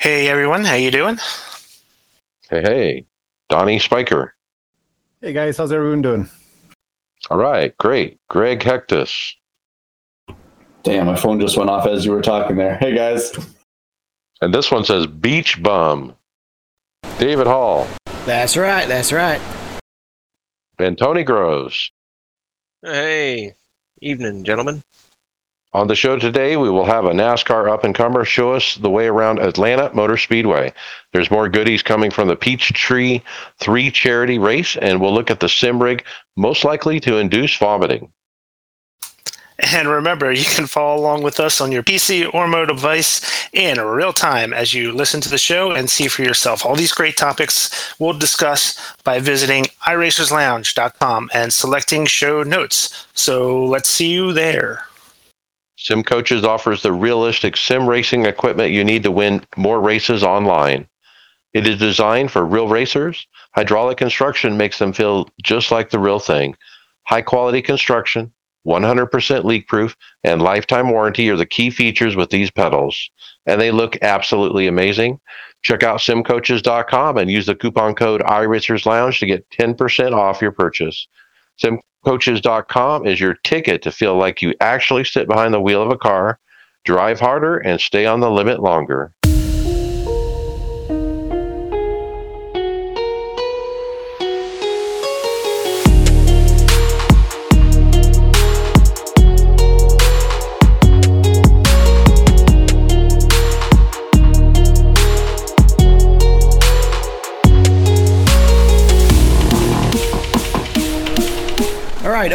Hey everyone, how you doing? Hey, hey. Donnie Spiker. Hey guys, how's everyone doing? All right, great. Greg Hecktus. Damn, my phone just went off as you were talking there. Hey guys. And this one says Beach Bum. David Hall. That's right. That's right. And Tony Groves. Hey, evening, gentlemen. On the show today, we will have a NASCAR up and comer show us the way around Atlanta Motor Speedway. There's more goodies coming from the Peachtree 3 charity race, and we'll look at the sim rig most likely to induce vomiting. And remember, you can follow along with us on your PC or mobile device in real time as you listen to the show and see for yourself. All these great topics we'll discuss by visiting iRacersLounge.com and selecting show notes. So let's see you there. Sim Coaches offers the realistic sim racing equipment you need to win more races online. It is designed for real racers. Hydraulic construction makes them feel just like the real thing. High quality construction, 100% leak proof, and lifetime warranty are the key features with these pedals. And they look absolutely amazing. Check out simcoaches.com and use the coupon code iRacersLounge to get 10% off your purchase. Simcoaches.com is your ticket to feel like you actually sit behind the wheel of a car, drive harder, and stay on the limit longer.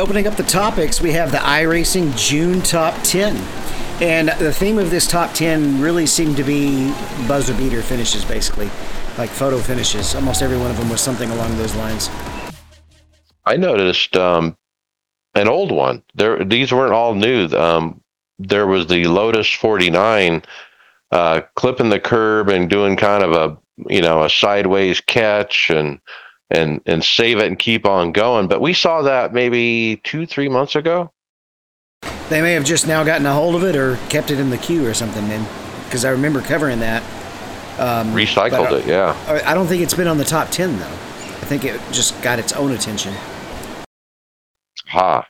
Opening up the topics, we have the iRacing June Top 10. And the theme of this top 10 really seemed to be buzzer beater finishes, basically, like photo finishes. Almost every one of them was something along those lines. I noticed um, an old one. There, these weren't all new. Um, there was the Lotus 49 uh, clipping the curb and doing kind of a you know a sideways catch and and and save it and keep on going. But we saw that maybe two three months ago. They may have just now gotten a hold of it or kept it in the queue or something, then, because I remember covering that. Um, Recycled I- it, yeah. I I don't think it's been on the top 10, though. I think it just got its own attention. Ha.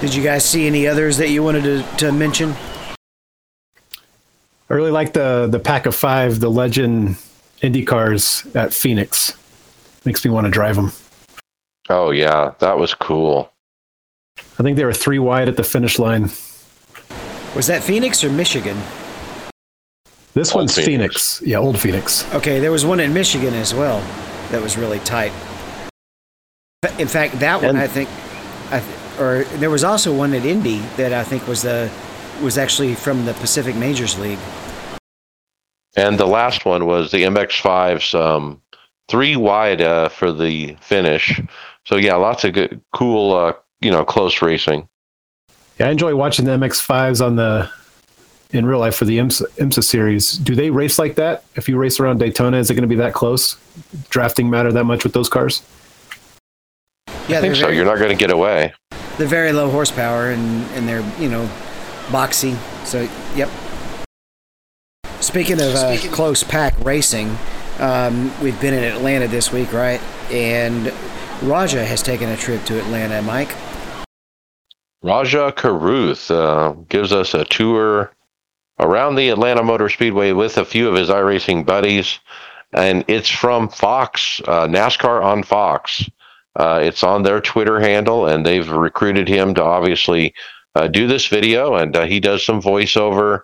Did you guys see any others that you wanted to, to mention? I really like the the pack of five, the Legend Indy cars at Phoenix. Makes me want to drive them. Oh yeah, that was cool. I think they were three wide at the finish line. Was that Phoenix or Michigan? This Old one's Phoenix. Phoenix. Yeah, old Phoenix. Okay, there was one in Michigan as well that was really tight. In fact, that one And- I think, I th- or there was also one at Indy that I think was the was actually from the Pacific Majors League. And the last one was the MX5's um, three wide uh, for the finish. So yeah, lots of good, cool, uh, you know, close racing. Yeah, I enjoy watching the MX5s on the in real life for the IMSA, IMSA series. Do they race like that? If you race around Daytona, is it going to be that close? Drafting matter that much with those cars? Yeah, I think so. very, You're not going to get away. they're very low horsepower and and they're you know boxy. So yep. Speaking of uh, close pack racing, um, we've been in Atlanta this week, right? And Rajah has taken a trip to Atlanta. Mike. Rajah Caruth uh, gives us a tour around the Atlanta Motor Speedway with a few of his iRacing buddies, and it's from Fox, uh, NASCAR on Fox. Uh, it's on their Twitter handle, and they've recruited him to obviously uh, do this video, and uh, he does some voiceover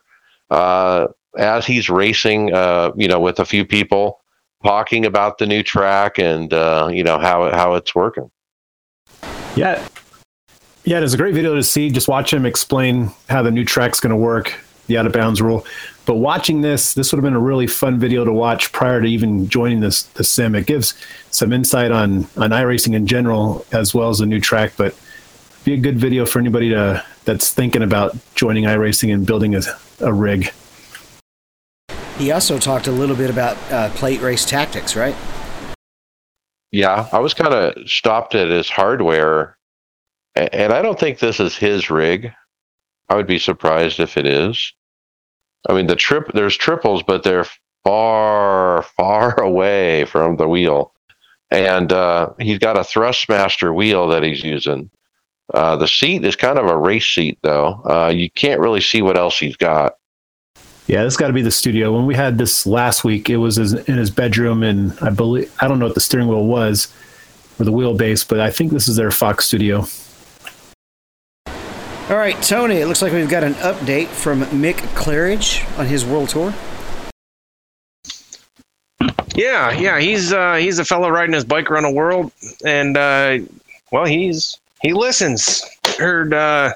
uh, as he's racing, uh, you know, with a few people talking about the new track and uh, you know how how it's working. Yeah. Yeah, it was a great video to see. Just watch him explain how the new track's going to work. the out of bounds rule. But watching this, this would have been a really fun video to watch prior to even joining this the sim. It gives some insight on on iRacing in general as well as the new track. But be a good video for anybody to that's thinking about joining iRacing and building a, a rig. He also talked a little bit about uh, plate race tactics, right? Yeah, I was kind of stopped at his hardware, and I don't think this is his rig. I would be surprised if it is. I mean, the trip there's triples, but they're far, far away from the wheel, and uh, he's got a Thrustmaster wheel that he's using. Uh, the seat is kind of a race seat, though. Uh, you can't really see what else he's got. Yeah, this got to be the studio. When we had this last week, it was in his bedroom, and I believe I don't know what the steering wheel was or the wheelbase, but I think this is their Fox studio. All right, Tony, it looks like we've got an update from Mick Claridge on his world tour. Yeah, yeah, he's uh, he's a fellow riding his bike around the world, and uh, well, he's he listens. Heard uh,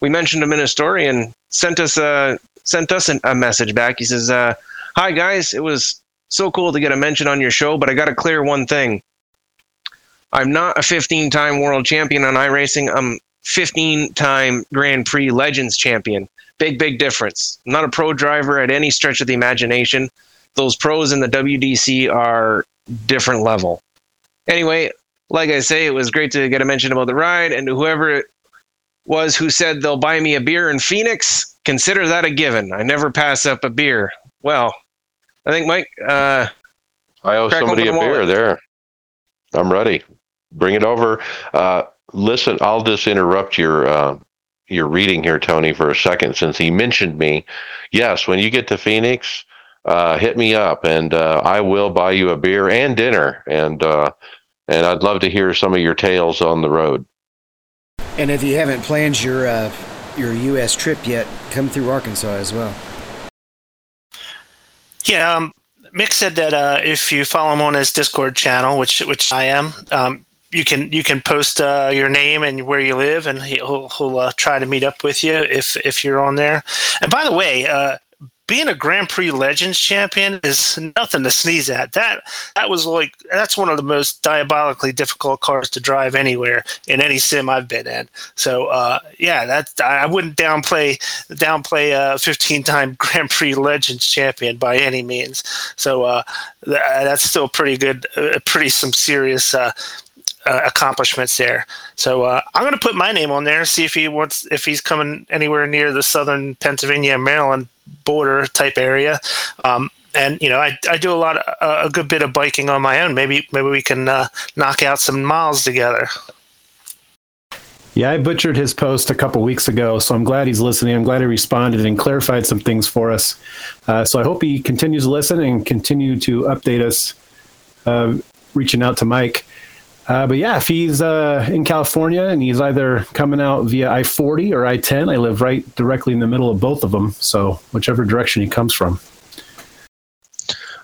we mentioned him in a story and sent us a sent us an, a message back. He says, uh, "Hi guys, it was so cool to get a mention on your show, but I got to clear one thing. I'm not a 15-time world champion on iRacing. I'm 15-time Grand Prix Legends champion. Big, big difference. I'm not a pro driver at any stretch of the imagination. Those pros in the WDC are different level. Anyway, like I say, it was great to get a mention about the ride, and whoever it was who said they'll buy me a beer in Phoenix, consider that a given. I never pass up a beer. Well, I think Mike. Uh, I owe somebody a the beer there. I'm ready. Bring it over. Uh, listen, I'll just interrupt your uh, your reading here, Tony, for a second, since he mentioned me. Yes, when you get to Phoenix, uh, hit me up, and uh, I will buy you a beer and dinner, and uh, and I'd love to hear some of your tales on the road. And if you haven't planned your uh, your U.S. trip yet, come through Arkansas as well. Yeah, um, Mick said that uh, if you follow him on his Discord channel, which which I am, um, you can you can post uh, your name and where you live, and he'll he'll uh, try to meet up with you if if you're on there. And by the way, uh, being a Grand Prix Legends champion is nothing to sneeze at. That that was like that's one of the most diabolically difficult cars to drive anywhere in any sim I've been in. So uh, yeah, that I wouldn't downplay downplay a 15 time Grand Prix Legends champion by any means. So uh, th- that's still pretty good, uh, pretty some serious. Uh, uh, accomplishments there. So uh, I'm going to put my name on there. And see if he wants if he's coming anywhere near the southern Pennsylvania Maryland border type area. Um, and you know, I, I do a lot of, a good bit of biking on my own. Maybe maybe we can uh, knock out some miles together. Yeah, I butchered his post a couple weeks ago, so I'm glad he's listening. I'm glad he responded and clarified some things for us. Uh, so I hope he continues to listen and continue to update us, uh, reaching out to Mike. Uh, but yeah, if he's uh, in California and he's either coming out via I 40 or I 10, I live right directly in the middle of both of them. So whichever direction he comes from.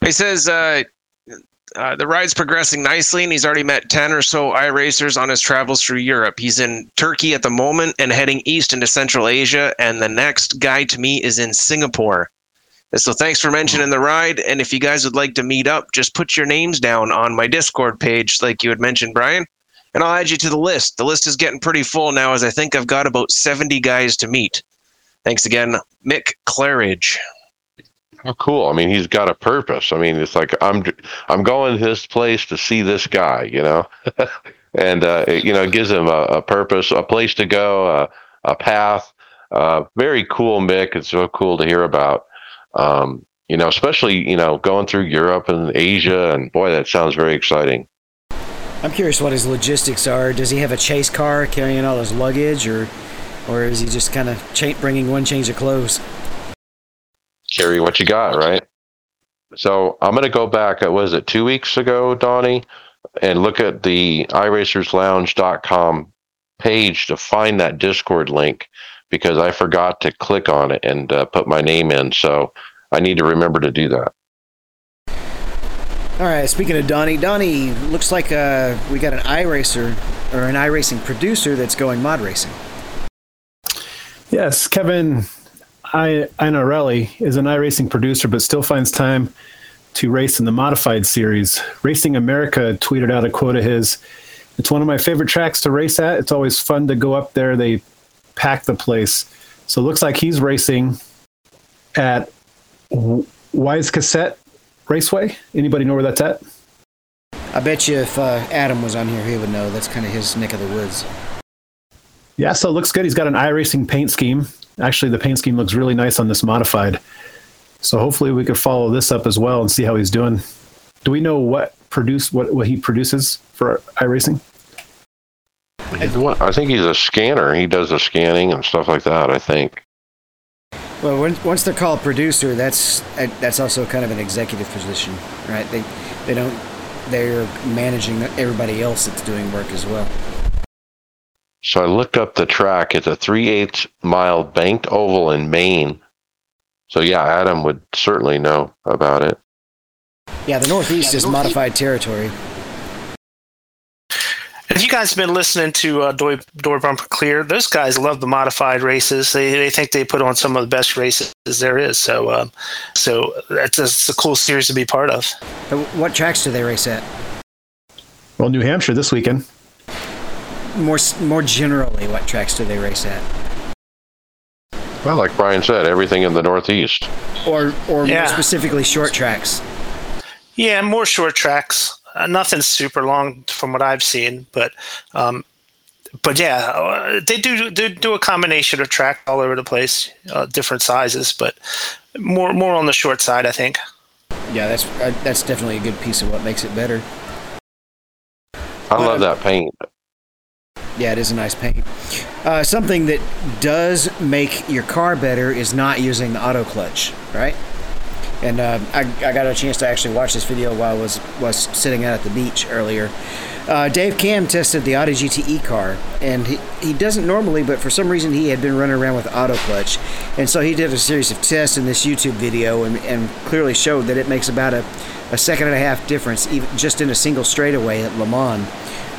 he says uh, uh, the ride's progressing nicely, and he's already met 10 or so iRacers on his travels through Europe. He's in Turkey at the moment and heading east into Central Asia, and the next guy to meet is in Singapore. So thanks for mentioning the ride, and if you guys would like to meet up, just put your names down on my Discord page, like you had mentioned, Brian, and I'll add you to the list. The list is getting pretty full now, as I think I've got about 70 guys to meet. Thanks again, Mick Claridge. How cool! I mean, he's got a purpose. I mean, it's like I'm I'm going to this place to see this guy, you know, and uh, it, you know, it gives him a, a purpose, a place to go, a, a path. Uh, very cool, Mick. It's so cool to hear about. Um, you know, especially you know going through Europe and Asia, and boy, that sounds very exciting. I'm curious what his logistics are. Does he have a chase car carrying all his luggage, or or is he just kind of cha- bringing one change of clothes? carry what you got, right? So I'm going to go back, uh, was it two weeks ago, Donnie, and look at the iRacersLounge.com page to find that Discord link because I forgot to click on it and uh, put my name in. So I need to remember to do that. All right. Speaking of Donnie, Donnie looks like uh, we got an iRacer or an iRacing producer that's going mod racing. Yes, Kevin I, Iannarelli is an iRacing producer, but still finds time to race in the modified series. Racing America tweeted out a quote of his. It's one of my favorite tracks to race at. It's always fun to go up there. They pack the place. So it looks like he's racing at Wiscasset Raceway. Anybody know where that's at? I bet you if uh, Adam was on here, he would know. That's kind of his neck of the woods. Yeah, so it looks good. He's got an iRacing paint scheme. Actually, the paint scheme looks really nice on this modified. So hopefully we could follow this up as well and see how he's doing. Do we know what produce what, what he produces for iRacing? I think he's a scanner. He does the scanning and stuff like that. I think. Well, once they're called producer, that's that's also kind of an executive position, right? They they don't they're managing everybody else that's doing work as well. So I looked up the track. It's a three-eighths mile banked oval in Maine. So yeah, Adam would certainly know about it. Yeah, the Northeast yeah, the is modified territory. If you guys have been listening to uh, Door, Door Bumper Clear, those guys love the modified races. They, they think they put on some of the best races there is. So, um, so that's a, a cool series to be part of. What tracks do they race at? Well, New Hampshire this weekend. More, more generally, what tracks do they race at? Well, like Brian said, everything in the Northeast. Or, or yeah. more specifically, short tracks. Yeah, more short tracks. Uh, nothing super long from what I've seen, but um, but yeah, uh, they do, do do a combination of track all over the place, uh, different sizes, but more more on the short side, I think. Yeah, that's uh, that's definitely a good piece of what makes it better. I love that paint. Yeah, it is a nice paint. Uh, something that does make your car better is not using the auto clutch, right? And uh, I, I, got a chance to actually watch this video while I was was sitting out at the beach earlier. Uh, Dave Cam tested the Audi GTE car, and he, he doesn't normally, but for some reason he had been running around with auto clutch, and so he did a series of tests in this YouTube video, and, and clearly showed that it makes about a, a second and a half difference, even just in a single straightaway at Le Mans.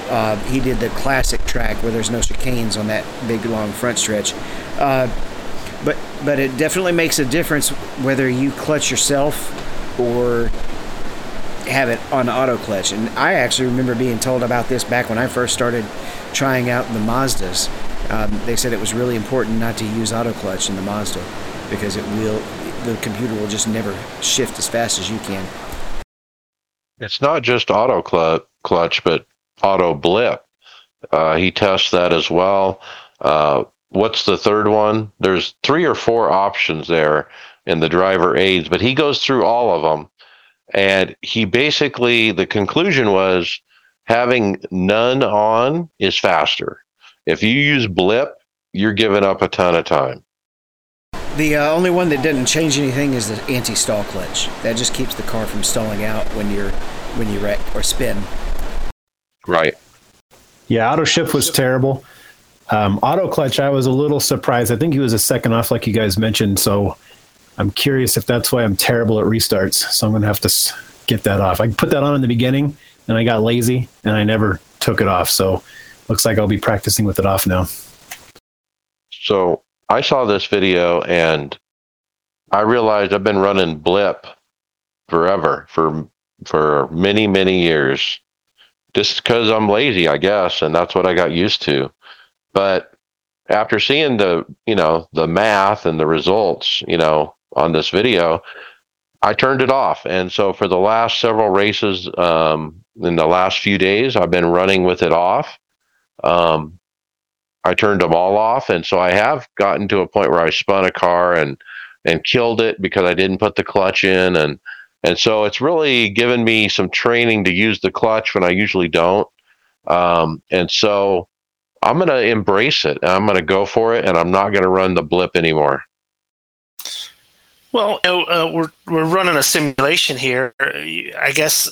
Uh, he did the classic track where there's no chicanes on that big long front stretch. Uh, but but it definitely makes a difference whether you clutch yourself or have it on auto clutch. And I actually remember being told about this back when I first started trying out the Mazdas. Um, they said it was really important not to use auto clutch in the Mazda because it will the computer will just never shift as fast as you can. It's not just auto cl- clutch, but auto blip. Uh, he tests that as well. Uh, what's the third one? There's three or four options there in the driver aids, but he goes through all of them. And he basically, the conclusion was having none on is faster. If you use blip, you're giving up a ton of time. The uh, only one that didn't change anything is the anti-stall clutch. That just keeps the car from stalling out when you're when you wreck or spin. Right. Yeah, auto shift was terrible. Um, auto clutch, I was a little surprised. I think he was a second off, like you guys mentioned. So I'm curious if that's why I'm terrible at restarts. So I'm going to have to get that off. I put that on in the beginning and I got lazy and I never took it off. So looks like I'll be practicing with it off now. So I saw this video and I realized I've been running blip forever for for many many years just because I'm lazy, I guess, and that's what I got used to. But after seeing the, you know, the math and the results, you know, on this video, I turned it off. And so for the last several races, um, in the last few days, I've been running with it off. Um, I turned them all off, and so I have gotten to a point where I spun a car and and killed it because I didn't put the clutch in, and and so it's really given me some training to use the clutch when I usually don't. Um, and so I'm going to embrace it. I'm going to go for it, and I'm not going to run the blip anymore. Well, uh, uh, we're we're running a simulation here. I guess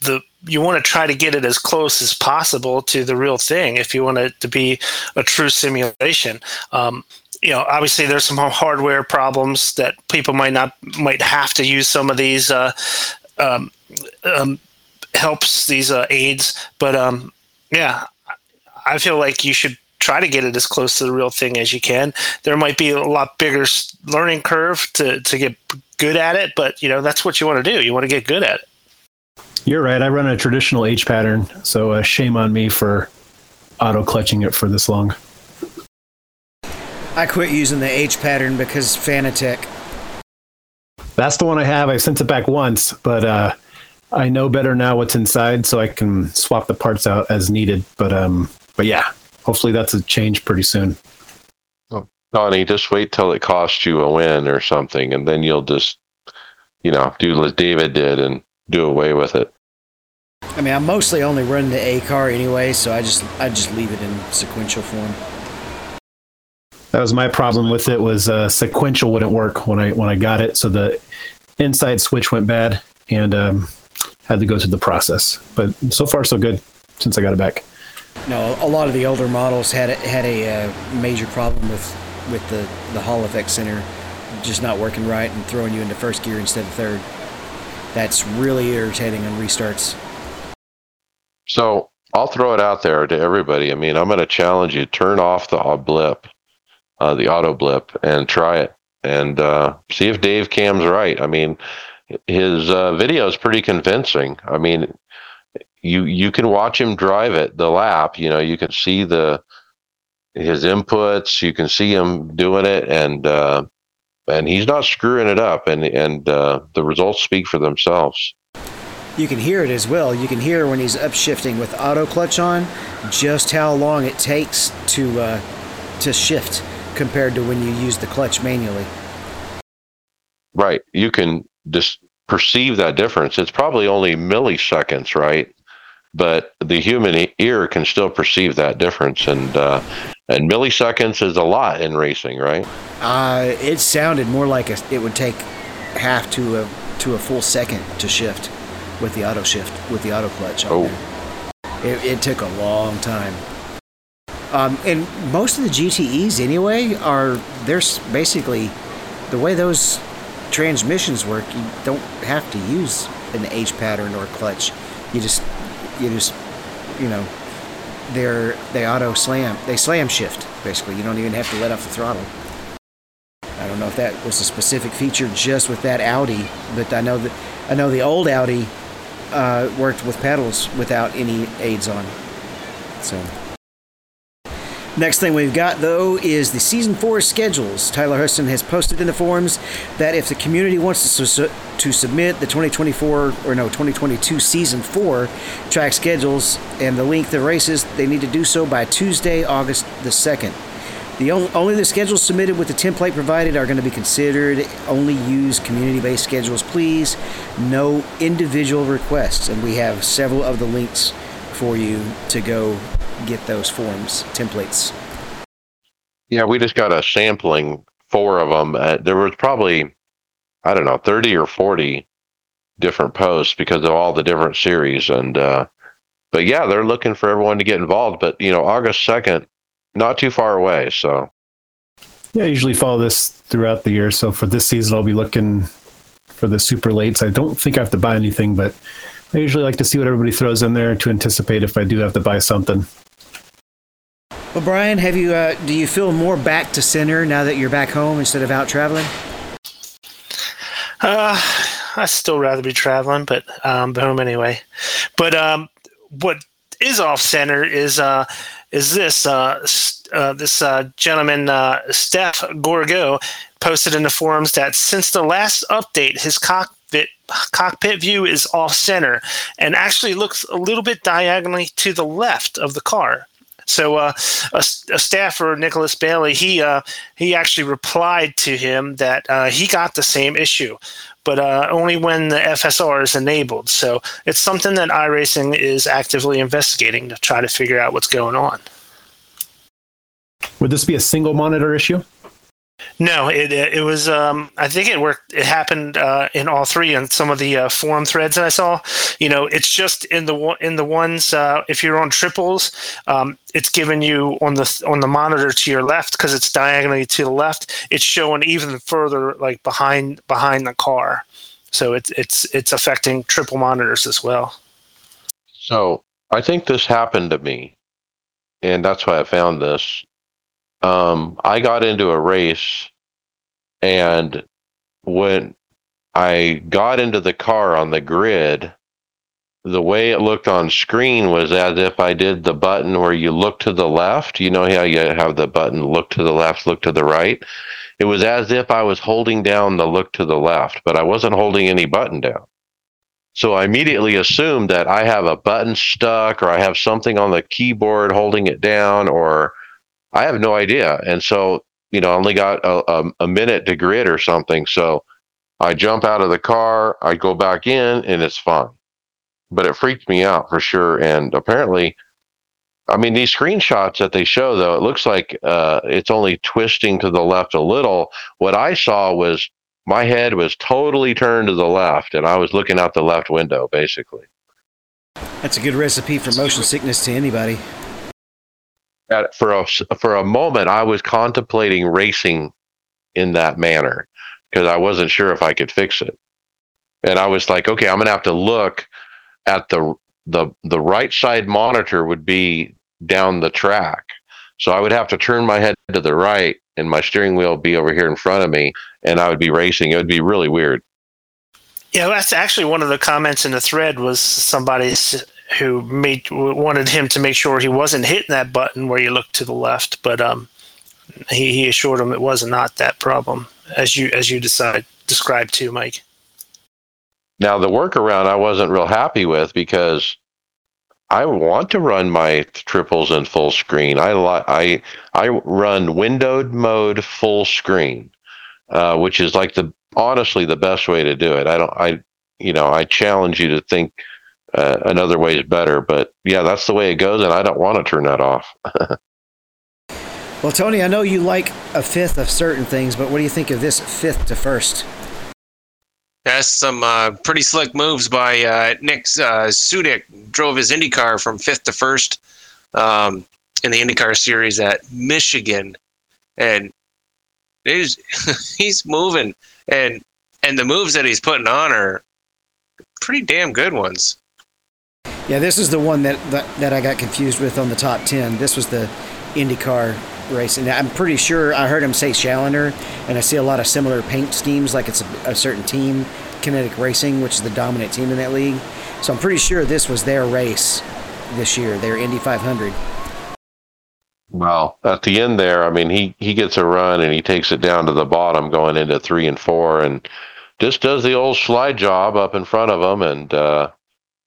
the you want to try to get it as close as possible to the real thing if you want it to be a true simulation. Um, you know, obviously there's some hardware problems that people might not might have to use some of these uh, um, um, helps these uh, aids, but um, yeah, I feel like you should try to get it as close to the real thing as you can. There might be a lot bigger learning curve to to get good at it, but you know that's what you want to do. You want to get good at it. You're right. I run a traditional H pattern, so uh, shame on me for auto clutching it for this long. I quit using the H pattern because Fanatec. That's the one I have. I sent it back once, but uh, I know better now what's inside, so I can swap the parts out as needed. But um, but yeah, hopefully that's a change pretty soon. Donnie, just wait till it costs you a win or something, and then you'll just, you know, do as David did and do away with it. I mean, I'm mostly only running the A car anyway, so I just I just leave it in sequential form. That was my problem with it. Was uh, sequential wouldn't work when I when I got it, so the inside switch went bad and um, had to go through the process. But so far so good since I got it back. No, a lot of the older models had a, had a uh, major problem with with the the Hall effect sensor just not working right and throwing you into first gear instead of third. That's really irritating on restarts. So I'll throw it out there to everybody. I mean, I'm going to challenge you: turn off the blip, uh, the auto blip, and try it, and uh, see if Dave Cam's right. I mean, his uh, video is pretty convincing. I mean, you you can watch him drive it the lap. You know, you can see the his inputs. You can see him doing it, and uh, and he's not screwing it up, and and uh, the results speak for themselves. You can hear it as well. You can hear when he's upshifting with auto clutch on, just how long it takes to uh, to shift compared to when you use the clutch manually. Right. You can just perceive that difference. It's probably only milliseconds, right? But the human ear can still perceive that difference, and uh, and milliseconds is a lot in racing, right? Uh, it sounded more like a, it would take half to a to a full second to shift with the auto shift with the auto clutch. oh, it, it, took a long time. Um, and most of the GTEs anyway are there's basically the way those transmissions work. You don't have to use an H pattern or clutch. You just you just you know they're they auto slam they slam shift basically. You don't even have to let off the throttle. I don't know if that was a specific feature just with that Audi, but I know that I know the old Audi uh, worked with pedals without any aids on. So. Next thing we've got, though, is the season four schedules. Tyler Huston has posted in the forums that if the community wants to, su- to submit the 2024 or no 2022 season four track schedules and the length of races, they need to do so by Tuesday, August the 2nd. The only, only the schedules submitted with the template provided are going to be considered. Only use community-based schedules, please. No individual requests, and we have several of the links for you to go get those forms templates. Yeah, we just got a sampling four of them. Uh, there was probably I don't know thirty or forty different posts because of all the different series and. uh but yeah, they're looking for everyone to get involved. But you know, August second not too far away. So, yeah, I usually follow this throughout the year. So for this season, I'll be looking for the super lates. I don't think I have to buy anything, but I usually like to see what everybody throws in there to anticipate if I do have to buy something. Well, Brian, have you uh, do you feel more back to center now that you're back home instead of out traveling? Uh, I still rather be traveling, but um, home anyway. But um, what is off center is uh, is this uh, uh, this uh, gentleman uh, Steph Gorgo posted in the forums that since the last update, his cockpit cockpit view is off center and actually looks a little bit diagonally to the left of the car. So uh, a, a, staffer, Nicholas Bailey, he uh, he actually replied to him that uh, he got the same issue, but uh, only when the FSR is enabled. So it's something that iRacing is actively investigating to try to figure out what's going on. Would this be a single monitor issue? No, it it was. Um, I think it worked. It happened uh, in all three and some of the uh, forum threads that I saw. You know, it's just in the in the ones. Uh, if you're on triples, um, it's giving you on the on the monitor to your left because it's diagonally to the left. It's showing even further, like behind behind the car. So it's it's it's affecting triple monitors as well. So I think this happened to me and that's why I found this. Um, I got into a race, and when I got into the car on the grid, the way it looked on screen was as if I did the button where you look to the left. You know how you have the button look to the left, look to the right? It was as if I was holding down the look to the left, but I wasn't holding any button down. So I immediately assumed that I have a button stuck or I have something on the keyboard holding it down or I have no idea. And so, you know, I only got a, a, a minute to grid or something. So I jump out of the car, I go back in, and it's fine. But it freaked me out for sure. And apparently, I mean, these screenshots that they show, though, it looks like uh, it's only twisting to the left a little. What I saw was my head was totally turned to the left, and I was looking out the left window, basically. That's a good recipe for motion sickness to anybody. At, for a for a moment, I was contemplating racing in that manner because I wasn't sure if I could fix it, and I was like, okay, I'm gonna have to look at the the the right side monitor would be down the track. So I would have to turn my head to the right and my steering wheel be over here in front of me and I would be racing. It would be really weird. Yeah, that's actually one of the comments in the thread was somebody who made wanted him to make sure he wasn't hitting that button where you look to the left, but um, he, he assured him it was not that problem as you as you decide described to Mike. Now the workaround I wasn't real happy with because I want to run my triples in full screen. I I I run windowed mode full screen, uh, which is like the honestly the best way to do it. I don't I you know I challenge you to think uh, another way is better, but yeah, that's the way it goes, and I don't want to turn that off. well, Tony, I know you like a fifth of certain things, but what do you think of this fifth to first? That's some uh, pretty slick moves by uh, Nick uh, Sudik. Drove his IndyCar from fifth to first um, in the IndyCar series at Michigan, and he's he's moving, and and the moves that he's putting on are pretty damn good ones. Yeah, this is the one that, that, that I got confused with on the top ten. This was the IndyCar race, and I'm pretty sure I heard him say Challenger, and I see a lot of similar paint schemes, like it's a, a, certain team, Kinetic Racing, which is the dominant team in that league. So I'm pretty sure this was their race this year, their Indy 500. Well, at the end there, I mean, he he gets a run and he takes it down to the bottom, going into three and four, and just does the old slide job up in front of him, and uh,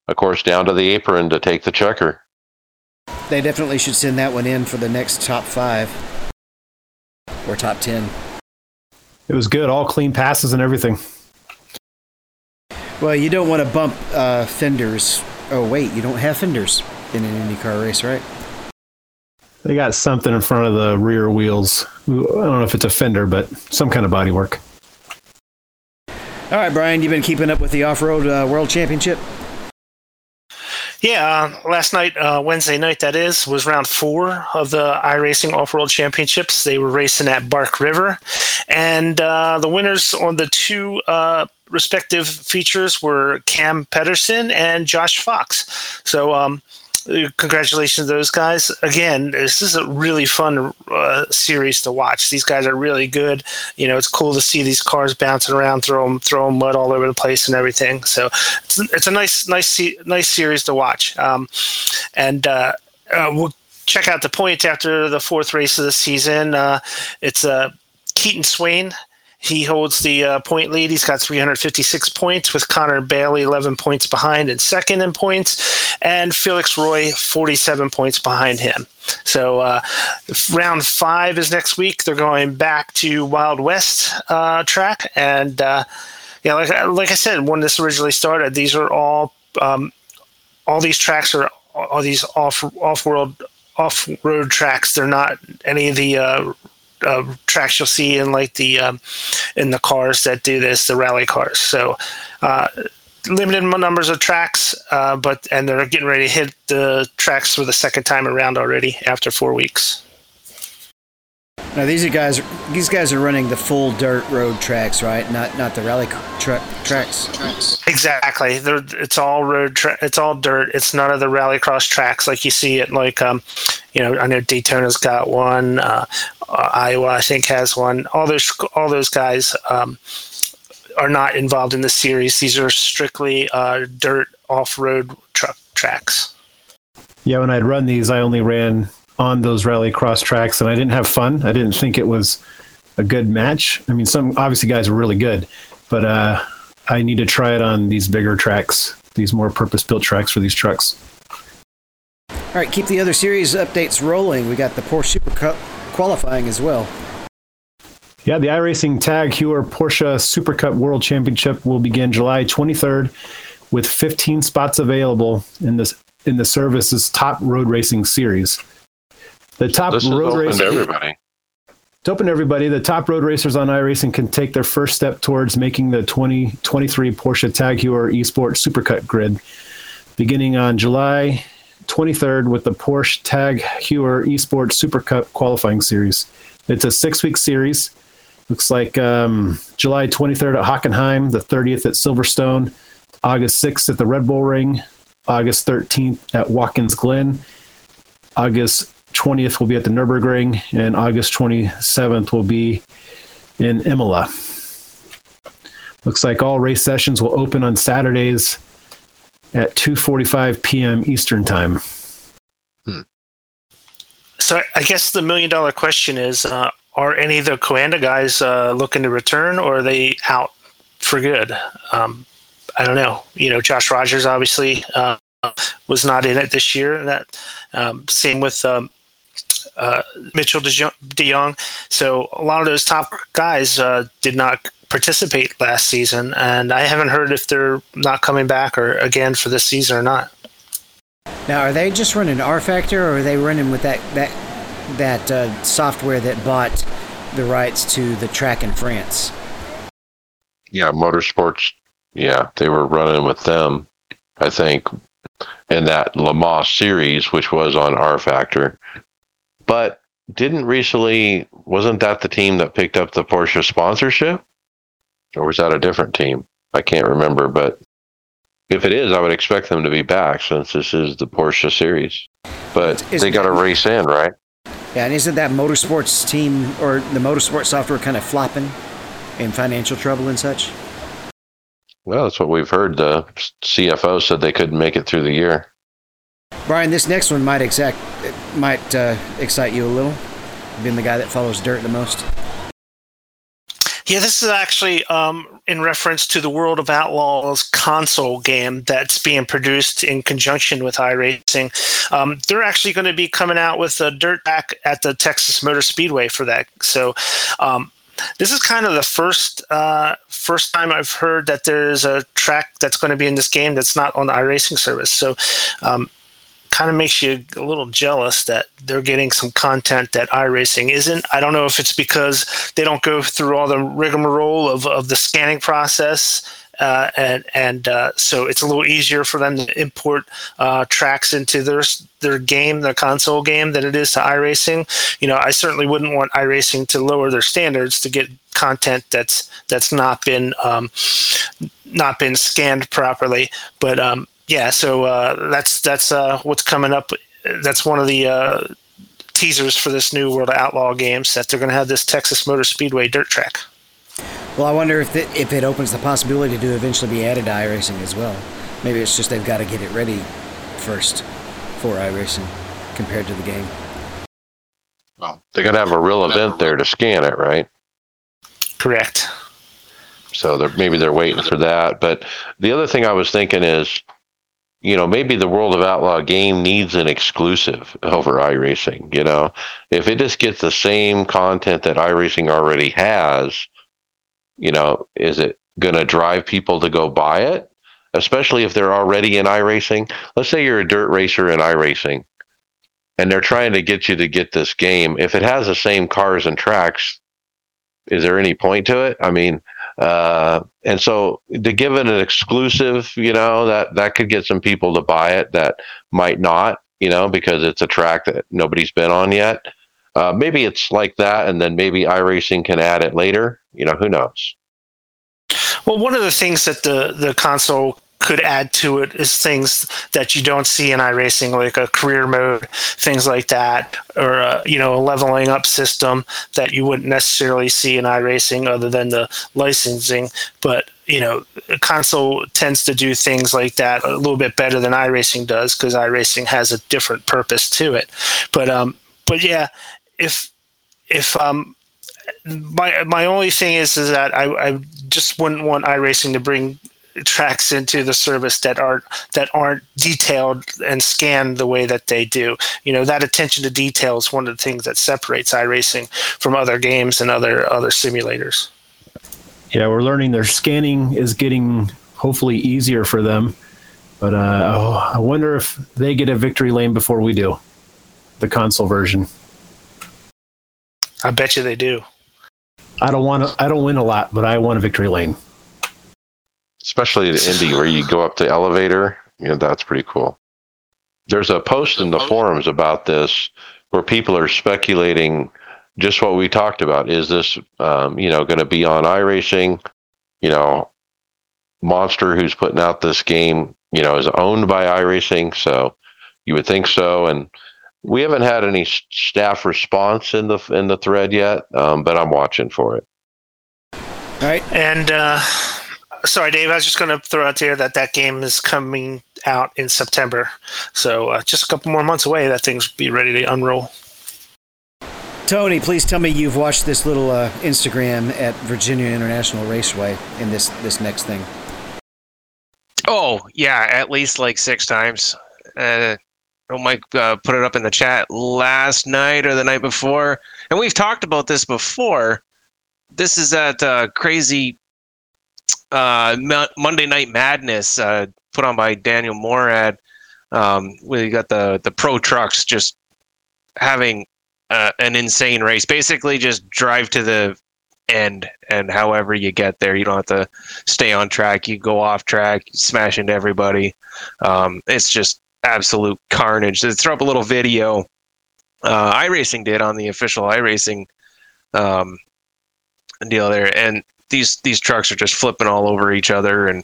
of course down to the apron to take the checker they definitely should send that one in for the next top five or top ten. It was good, all clean passes and everything. Well, you don't want to bump uh, fenders. Oh wait, you don't have fenders in an IndyCar race, right? They got something in front of the rear wheels. I don't know if it's a fender, but some kind of bodywork. All right, Brian, you've been keeping up with the off-road uh, world championship. Yeah, uh, last night, uh, Wednesday night, that is, was round four of the iRacing Off World Championships. They were racing at Bark River, and uh, the winners on the two uh, respective features were Cam Pedersen and Josh Fox. So, um, congratulations to those guys. Again this is a really fun uh, series to watch. These guys are really good. You know it's cool to see these cars bouncing around throwing throwing mud all over the place and everything. So it's, it's a nice nice nice series to watch. Um, and uh, uh, we'll check out the points after the fourth race of the season. Uh, it's uh, keaton swain he holds the uh, point lead. He's got 356 points, with Connor Bailey 11 points behind and second in points, and Felix Roy 47 points behind him. So uh, round five is next week. They're going back to Wild West uh, track, and uh, yeah, like like I said, when this originally started, these are all um, all these tracks are all these off off world off road tracks. They're not any of the uh, uh, tracks you'll see in like the um, in the cars that do this, the rally cars. So uh, limited numbers of tracks, uh, but and they're getting ready to hit the tracks for the second time around already after four weeks. Now these are guys. These guys are running the full dirt road tracks, right? Not not the rally tra- tracks. Exactly. They're, it's all road. Tra- it's all dirt. It's none of the rallycross tracks like you see it. Like, um, you know, I know Daytona's got one. Uh, uh, Iowa, I think, has one. All those all those guys um, are not involved in the series. These are strictly uh, dirt off road truck tracks. Yeah, when I'd run these, I only ran on those rally cross tracks and I didn't have fun. I didn't think it was a good match. I mean, some obviously guys were really good, but uh, I need to try it on these bigger tracks, these more purpose built tracks for these trucks. All right, keep the other series updates rolling. We got the Porsche Super Cup qualifying as well. Yeah, the iRacing Tag Heuer Porsche Super Cup World Championship will begin July 23rd with 15 spots available in this in the service's top road racing series. The top This road race to everybody. It's open to everybody. The top road racers on iRacing can take their first step towards making the 2023 Porsche Tag Heuer Esports Super Cup grid, beginning on July 23rd with the Porsche Tag Heuer Esports Super Cup qualifying series. It's a six-week series. Looks like um, July 23rd at Hockenheim, the 30th at Silverstone, August 6th at the Red Bull Ring, August 13th at Watkins Glen, August 20th will be at the Nürburgring, and August 27th will be in Imola. Looks like all race sessions will open on Saturdays at 2:45 p.m. Eastern Time. Hmm. So I guess the million dollar question is: uh, Are any of the Coanda guys uh, looking to return, or are they out for good? Um, I don't know. You know, Josh Rogers obviously uh, was not in it this year. That um, same with um, uh, Mitchell De Jong. So a lot of those top guys uh, did not participate last season, and I haven't heard if they're not coming back or again for this season or not. Now, are they just running rFactor, or are they running with that that that uh, software that bought the rights to the track in France? Yeah, motorsports. Yeah, they were running with them. I think in that Le Mans series, which was on rFactor. But didn't recently wasn't that the team that picked up the Porsche sponsorship? Or was that a different team? I can't remember, but if it is, I would expect them to be back since this is the Porsche series. But Is- they got to race in, right? Yeah, and isn't that motorsports team or the motorsport software kind of flopping in financial trouble and such? Well, that's what we've heard. The CFO said they couldn't make it through the year. Brian, this next one might exact might uh, excite you a little. Being the guy that follows dirt the most. Yeah, this is actually um, in reference to the World of Outlaws console game that's being produced in conjunction with iRacing. Um, they're actually going to be coming out with a dirt track at the Texas Motor Speedway for that. So, um, this is kind of the first uh, first time I've heard that there's a track that's going to be in this game that's not on the iRacing service. So, um, kind of makes you a little jealous that they're getting some content that iRacing isn't. I don't know if it's because they don't go through all the rigmarole of, of the scanning process. Uh, and and uh, so it's a little easier for them to import uh, tracks into their their game, their console game, than it is to iRacing. You know, I certainly wouldn't want iRacing to lower their standards to get content that's that's not been um, not been scanned properly. But um, yeah, so uh, that's that's uh, what's coming up. That's one of the uh, teasers for this new World of Outlaw game that they're going to have this Texas Motor Speedway dirt track. Well, I wonder if it, if it opens the possibility to eventually be added to iRacing as well. Maybe it's just they've got to get it ready first for iRacing compared to the game. Well, they got to have a real event there to scan it, right? Correct. So they're maybe they're waiting for that. But the other thing I was thinking is, you know, maybe the World of Outlaw game needs an exclusive over iRacing. You know, if it just gets the same content that iRacing already has, you know, is it going to drive people to go buy it? Especially if they're already in iRacing. Let's say you're a dirt racer in iRacing, and they're trying to get you to get this game. If it has the same cars and tracks, is there any point to it? I mean, uh, and so to give it an exclusive, you know, that that could get some people to buy it that might not, you know, because it's a track that nobody's been on yet. uh, maybe it's like that, and then maybe iRacing can add it later. You know, who knows? Well, one of the things that the the console could add to it is things that you don't see in iRacing, like a career mode, things like that, or a, you know a leveling up system that you wouldn't necessarily see in iRacing, other than the licensing. But you know, console tends to do things like that a little bit better than iRacing does because iRacing has a different purpose to it. But um, but yeah, if if um my my only thing is is that I, I just wouldn't want iRacing to bring tracks into the service that aren't that aren't detailed and scanned the way that they do. You know, that attention to detail is one of the things that separates iRacing from other games and other other simulators. Yeah, we're learning their scanning is getting hopefully easier for them. But uh, oh, I wonder if they get a victory lane before we do, the console version. I bet you they do. I don't want to. I don't win a lot, but I want a victory lane. Especially the Indy, where you go up the elevator. You know, that's pretty cool. There's a post in the forums about this where people are speculating just what we talked about. Is this, um, you know, going to be on iRacing? You know, Monster, who's putting out this game, you know, is owned by iRacing, so you would think so. And we haven't had any staff response in the in the thread yet, um, but I'm watching for it. All right. And uh, sorry, Dave, I was just going to throw out there that that game is coming out in September, so uh, just a couple more months away. That thing's be ready to unroll. Tony, please tell me you've watched this little uh, Instagram at Virginia International Raceway in this this next thing. Oh yeah, at least like six times. Uh, oh, Mike uh, put it up in the chat last night or the night before, and we've talked about this before. This is that uh, crazy uh, Monday Night Madness uh, put on by Daniel Morad. Um, you got the the pro trucks just having uh, an insane race. Basically, just drive to the end, and however you get there, you don't have to stay on track. You go off track, smash into everybody. Um, it's just absolute carnage. They throw up a little video. Uh, iRacing did on the official iRacing um, deal there, and these these trucks are just flipping all over each other, and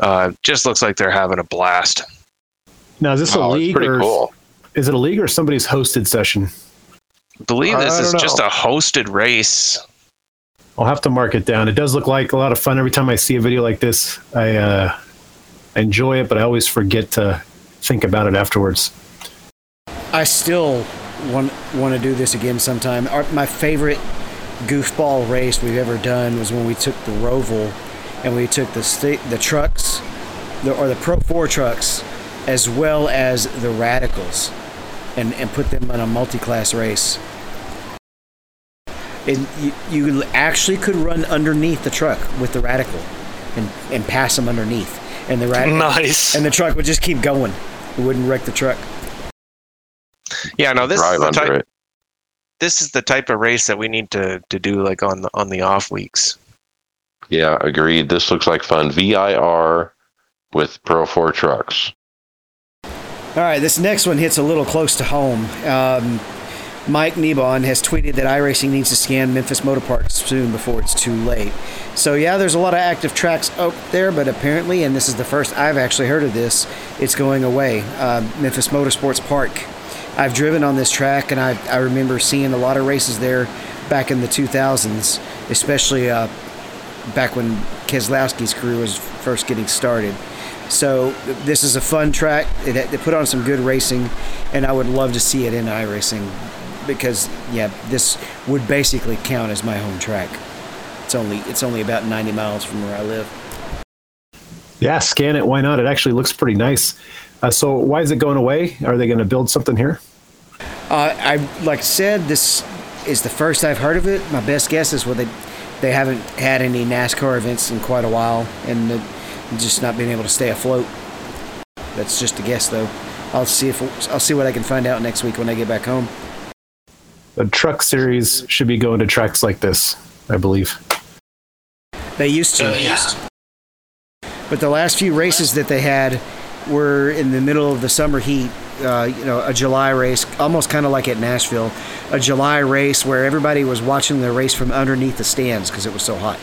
uh, just looks like they're having a blast. Now, is this a Oh, it's league pretty or cool. is it a league or somebody's hosted session? I believe this I is don't just a hosted race. I'll have to mark it down. It does look like a lot of fun. Every time I see a video like this, I uh, enjoy it, but I always forget to think about it afterwards. I still want want to do this again sometime. Our, my favorite goofball race we've ever done was when we took the Roval and we took the state the trucks, the, or the Pro Four trucks, as well as the Radicals, and and put them in a multi-class race. And you, you actually could run underneath the truck with the Radical, and and pass them underneath, and the Radical Nice. and the truck would just keep going. It wouldn't wreck the truck. Yeah, no, this is Drive the under type. it. This is the type of race that we need to to do like on the on the off weeks. Yeah, agreed. This looks like fun. VIR with Pro 4 trucks. All right, this next one hits a little close to home. Um, Mike Nebon has tweeted that iRacing needs to scan Memphis Motor Park soon before it's too late. So, yeah, there's a lot of active tracks out there, but apparently, and this is the first I've actually heard of this, it's going away. Uh, Memphis Motorsports Park. I've driven on this track, and I, I remember seeing a lot of races there back in the 2000s, especially uh, back when Keselowski's career was first getting started. So this is a fun track. They put on some good racing, and I would love to see it in iRacing because yeah, this would basically count as my home track. It's only it's only about 90 miles from where I live. Yeah, scan it. Why not? It actually looks pretty nice. Uh, so, why is it going away? Are they going to build something here? Uh, I like I said, this is the first I've heard of it. My best guess is well, they they haven't had any NASCAR events in quite a while, and uh, just not being able to stay afloat. That's just a guess, though. I'll see if I'll see what I can find out next week when I get back home. The truck series should be going to tracks like this, I believe. They used to. But the last few races that they had were in the middle of the summer heat, uh, you know, a July race, almost kind of like at Nashville, a July race where everybody was watching the race from underneath the stands because it was so hot,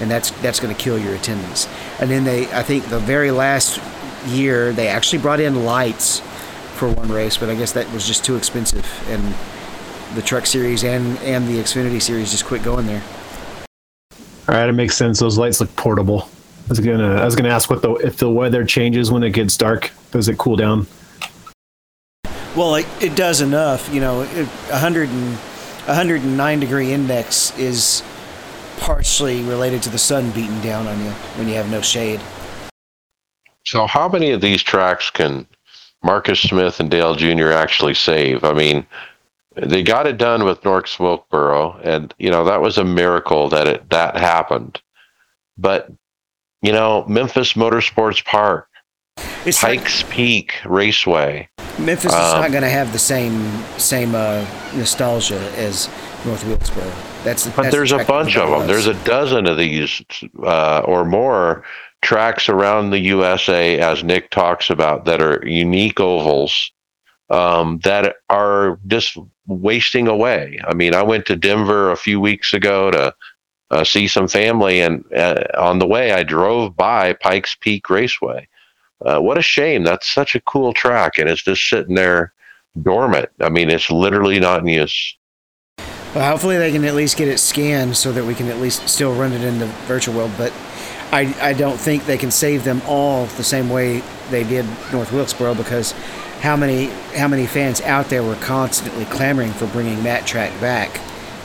and that's that's going to kill your attendance. And then they, I think, the very last year they actually brought in lights for one race, but I guess that was just too expensive, and the Truck Series and and the Xfinity Series just quit going there. All right, it makes sense. Those lights look portable. I was gonna I was gonna ask what the if the weather changes when it gets dark, does it cool down? Well, it, it does enough. You know, it, 100 and 109 degree index is partially related to the sun beating down on you when you have no shade. So, how many of these tracks can Marcus Smith and Dale Jr. actually save? I mean, they got it done with North Wilkesboro, and you know that was a miracle that it that happened. But you know, Memphis Motorsports Park, It's Pikes Peak Raceway. Memphis is um, not going to have the same same uh, nostalgia as North Wilkesboro. That's But there's a bunch of them. There's a dozen of these uh, or more tracks around the USA, as Nick talks about, that are unique ovals um, that are just wasting away. I mean, I went to Denver a few weeks ago to uh, see some family, and uh, on the way, I drove by Pikes Peak Raceway. Uh, what a shame! That's such a cool track, and it's just sitting there dormant. I mean, it's literally not in use. Well, hopefully they can at least get it scanned so that we can at least still run it in the virtual world. But I, I don't think they can save them all the same way they did North Wilkesboro because how many how many fans out there were constantly clamoring for bringing that track back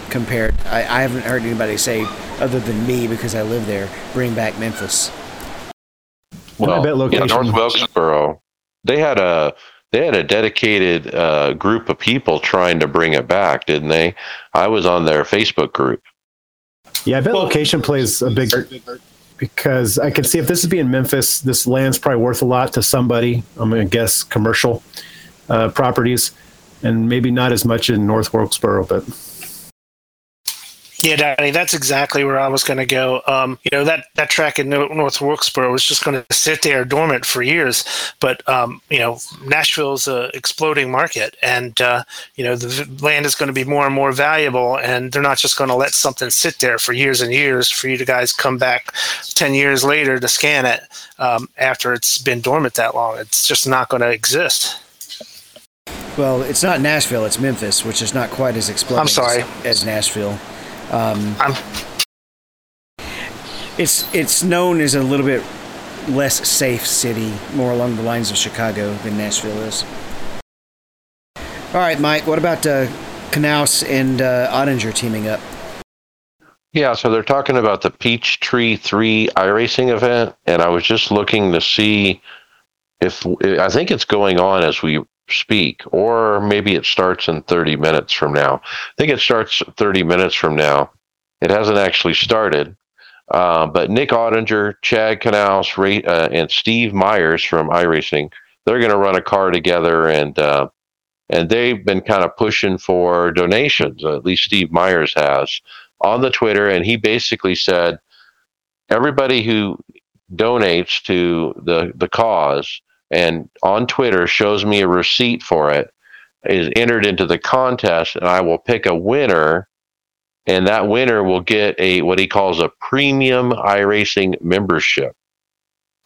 compared I, I haven't heard anybody say other than me because I live there bring back Memphis. And I bet yeah, North Wilkesboro, they had a they had a dedicated uh, group of people trying to bring it back, didn't they? I was on their Facebook group. Yeah, I bet location plays a big because I can see if this is being Memphis, this land's probably worth a lot to somebody. I'm going to guess commercial uh, properties, and maybe not as much in North Wilkesboro, but Yeah, Danny, that's exactly where I was going to go. Um, you know, that, that track in North Wilkesboro was just going to sit there dormant for years. But, um, you know, Nashville's a exploding market and, uh, you know, the v- land is going to be more and more valuable and they're not just going to let something sit there for years and years for you to guys come back 10 years later to scan it um, after it's been dormant that long. It's just not going to exist. Well, it's not Nashville, it's Memphis, which is not quite as exploding I'm sorry. As, as Nashville. Um, I'm, It's it's known as a little bit less safe city, more along the lines of Chicago than Nashville is. All right, Mike. What about uh, Knaus and uh, Ottinger teaming up? Yeah, so they're talking about the Peachtree 3 iRacing event, and I was just looking to see if I think it's going on as we speak, or maybe it starts in 30 minutes from now. I think it starts 30 minutes from now. It hasn't actually started. Uh, but Nick Ottinger, Chad Ray, uh, and Steve Myers from iRacing, they're going to run a car together, and uh, and they've been kind of pushing for donations. At least Steve Myers has on the Twitter, and he basically said, everybody who donates to the the cause and on Twitter shows me a receipt for it is entered into the contest, and I will pick a winner, and that winner will get a what he calls a premium iRacing membership.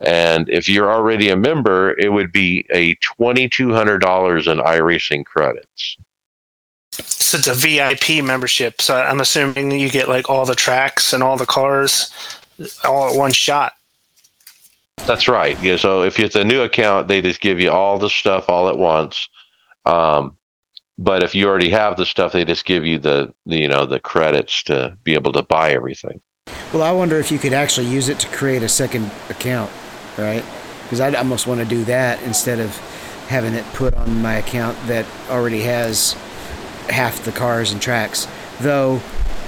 And if you're already a member, it would be a twenty two hundred dollars in iRacing credits. so it's a VIP membership. So I'm assuming you get like all the tracks and all the cars all at one shot. That's right. Yeah. So if it's a new account, they just give you all the stuff all at once. Um, but if you already have the stuff, they just give you the, the you know the credits to be able to buy everything. Well, I wonder if you could actually use it to create a second account, right? Because I'd almost want to do that instead of having it put on my account that already has half the cars and tracks. Though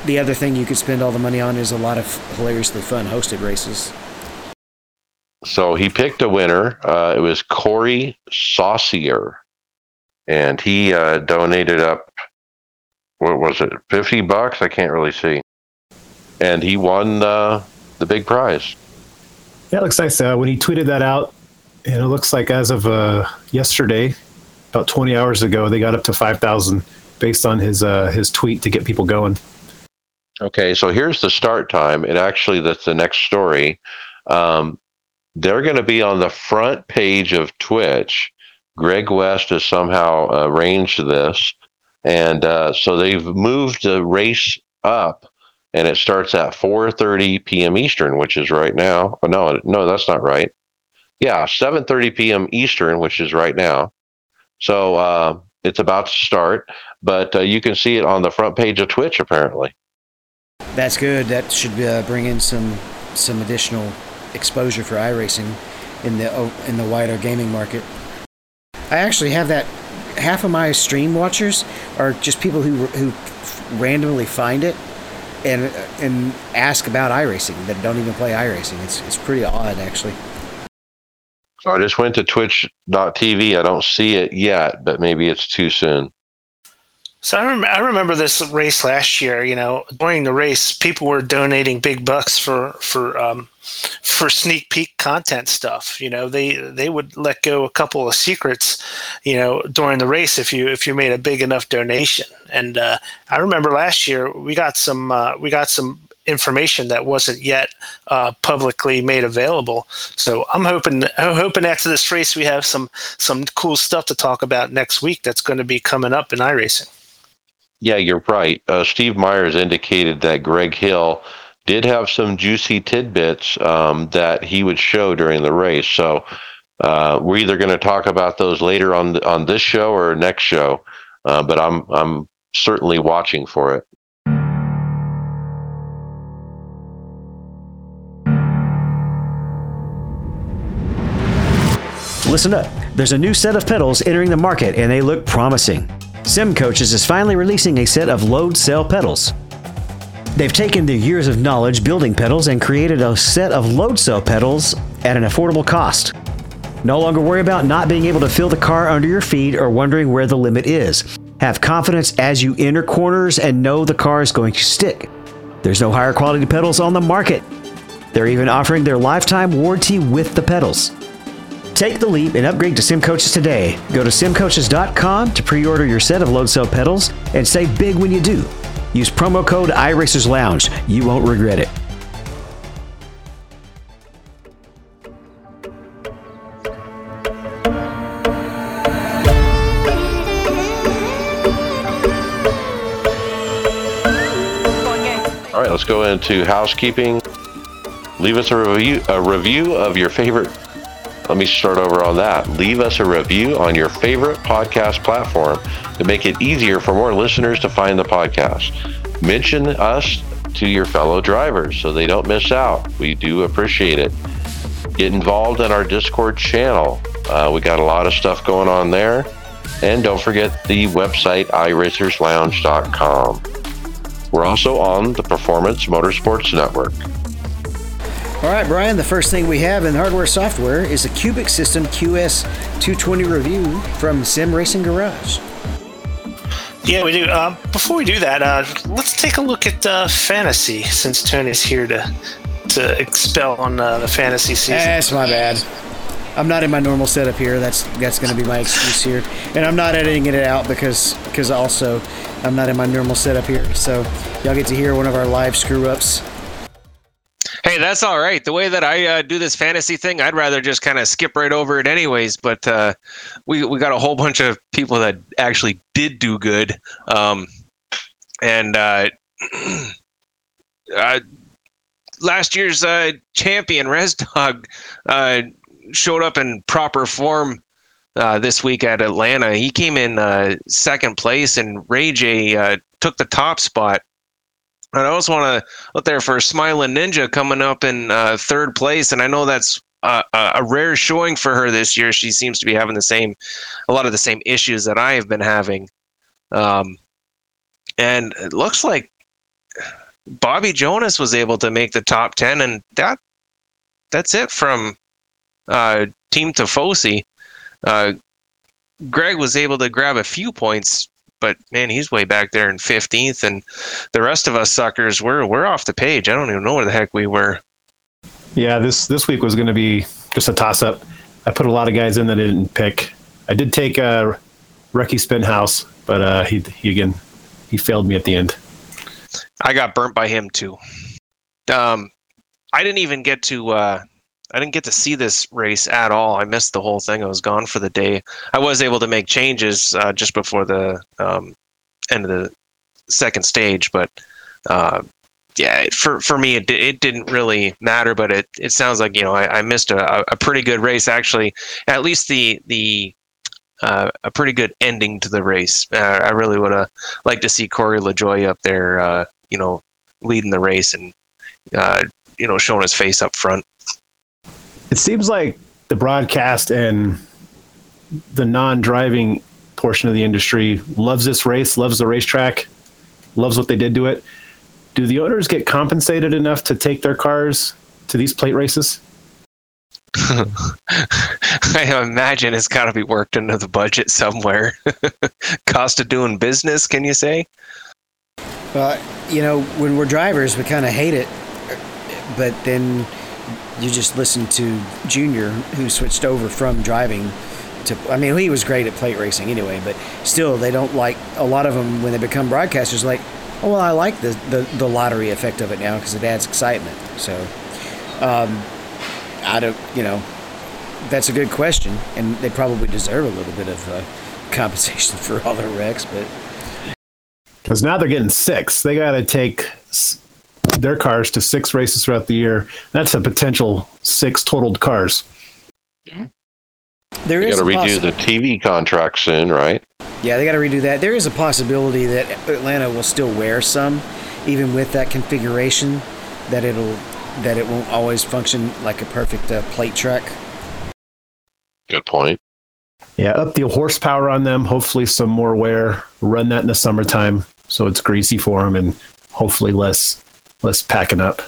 the other thing you could spend all the money on is a lot of hilariously fun hosted races. So he picked a winner. Uh, it was Corey Saucier, and he uh, donated up. What was it? Fifty bucks? I can't really see. And he won uh, the big prize. yeah, it looks nice. Uh, when he tweeted that out, and it looks like as of uh, yesterday, about 20 hours ago, they got up to 5,000 based on his uh, his tweet to get people going. Okay, so here's the start time. And actually, that's the next story. Um, they're going to be on the front page of Twitch. Greg West has somehow arranged this. And uh, so they've moved the race up and it starts at 4:30 p.m. Eastern, which is right now. Oh, no, no, that's not right. Yeah, 7:30 p.m. Eastern, which is right now. So uh, it's about to start, but uh, you can see it on the front page of Twitch apparently. That's good. That should uh, bring in some some additional exposure for iRacing in the in the wider gaming market. I actually have that. Half of my stream watchers are just people who who randomly find it and and ask about iRacing that don't even play iRacing. It's it's pretty odd actually. So I just went to twitch.tv. I don't see it yet, but maybe it's too soon. So I, rem- I remember this race last year. You know, during the race, people were donating big bucks for for um, for sneak peek content stuff. You know, they they would let go a couple of secrets. You know, during the race if you if you made a big enough donation. And uh, I remember last year we got some uh, we got some information that wasn't yet uh, publicly made available. So I'm hoping I'm hoping after this race we have some some cool stuff to talk about next week. That's going to be coming up in iRacing. Yeah, you're right. Uh, Steve Myers indicated that Greg Hill did have some juicy tidbits um, that he would show during the race. So uh, we're either going to talk about those later on on this show or next show. Uh, but I'm I'm certainly watching for it. Listen up. There's a new set of pedals entering the market and they look promising. Sim Coaches is finally releasing a set of load cell pedals. They've taken their years of knowledge building pedals and created a set of load cell pedals at an affordable cost. No longer worry about not being able to feel the car under your feet or wondering where the limit is. Have confidence as you enter corners and know the car is going to stick. There's no higher quality pedals on the market. They're even offering their lifetime warranty with the pedals. Take the leap and upgrade to SimCoaches today. Go to simcoaches.com to pre order your set of load cell pedals and save big when you do. Use promo code iRacers Lounge. You won't regret it. All right, let's go into housekeeping. Leave us a review a review of your favorite let me start over on that. Leave us a review on your favorite podcast platform to make it easier for more listeners to find the podcast. Mention us to your fellow drivers so they don't miss out. We do appreciate it. Get involved in our Discord channel. Uh, we got a lot of stuff going on there. And don't forget the website, iRacersLounge.com. We're also on the Performance Motorsports Network. All right, Brian, the first thing we have in hardware software is a Qubic System QS220 review from Sim Racing Garage. Yeah, we do. Uh, before we do that, uh, let's take a look at uh, fantasy since Tony's here to to expel on uh, the fantasy season. That's my bad. I'm not in my normal setup here. That's that's going to be my excuse here, and I'm not editing it out because because also I'm not in my normal setup here. So y'all get to hear one of our live screw ups Hey, that's all right. The way that I uh, do this fantasy thing, I'd rather just kind of skip right over it, anyways. But uh, we we got a whole bunch of people that actually did do good, um, and uh, uh last year's uh, champion Res Dog uh, showed up in proper form this week at Atlanta. He came in second place, and Ray J took the top spot. I also want to look there for Smiling Ninja coming up in uh, third place, and I know that's a rare showing for her this year. She seems to be having the same, a lot of the same issues that I have been having, um, and it looks like Bobby Jonas was able to make the top ten, and that that's it from uh, Team Tifosi. Uh, Greg was able to grab a few points but man, he's way back there in 15th, and the rest of us suckers, we're we're off the page. I don't even know where the heck we were. Yeah, this this week was going to be just a toss up. I put a lot of guys in that I didn't pick. I did take uh, Ricky Stenhouse, but uh, he, he again he failed me at the end. I got burnt by him too. Um, I didn't even get to. Uh, I didn't get to see this race at all. I missed the whole thing. I was gone for the day. I was able to make changes uh, just before the um, end of the second stage, but uh, yeah, for for me it it didn't really matter. But it it sounds like you know I, I missed a, a pretty good race actually. At least the the uh, a pretty good ending to the race. Uh, I really would have liked to see Corey LaJoie up there, uh, you know, leading the race and uh, you know showing his face up front. It seems like the broadcast and the non-driving portion of the industry loves this race, loves the racetrack, loves what they did to it. Do the owners get compensated enough to take their cars to these plate races? I imagine it's got to be worked into the budget somewhere. Cost of doing business, can you say? Well, you know, when we're drivers, we kind of hate it, but then you just listen to Junior, who switched over from driving to. I mean, he was great at plate racing anyway, but still, they don't like a lot of them when they become broadcasters. Like, oh, well, I like the the, the lottery effect of it now because it adds excitement. So, um, I don't, you know, that's a good question, and they probably deserve a little bit of uh, compensation for all their wrecks, but. Because now they're getting six. They got to take their cars to six races throughout the year. That's a potential six totaled cars. There You is got to redo possi- the TV contract soon, right? Yeah, they got to redo that. There is a possibility that Atlanta will still wear some, even with that configuration. That it'll that it won't always function like a perfect uh, plate track. Good point. Yeah, up the horsepower on them. Hopefully, some more wear. Run that in the summertime so it's greasy for them, and hopefully less less packing up.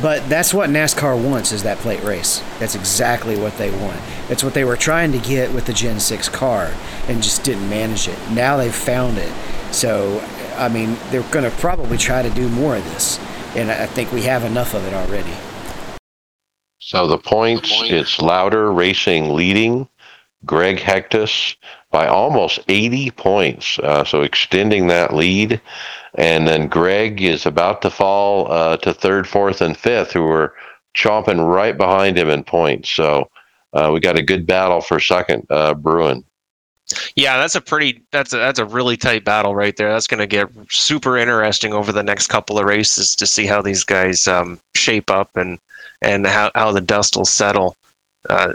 But that's what NASCAR wants is that plate race. That's exactly what they want. That's what they were trying to get with the Gen 6 car and just didn't manage it. Now they've found it. So, I mean, they're going to probably try to do more of this. And I I think we have enough of it already. So the points, it's Louder Racing leading Greg Hecktus by almost 80 points. Uh, so extending that lead. And then Greg is about to fall uh, to third, fourth, and fifth, who are chomping right behind him in points. So uh, we got a good battle for second, uh, Bruin. Yeah, that's a pretty that's a that's a really tight battle right there. That's going to get super interesting over the next couple of races to see how these guys um, shape up and and how, how the dust will settle. Uh,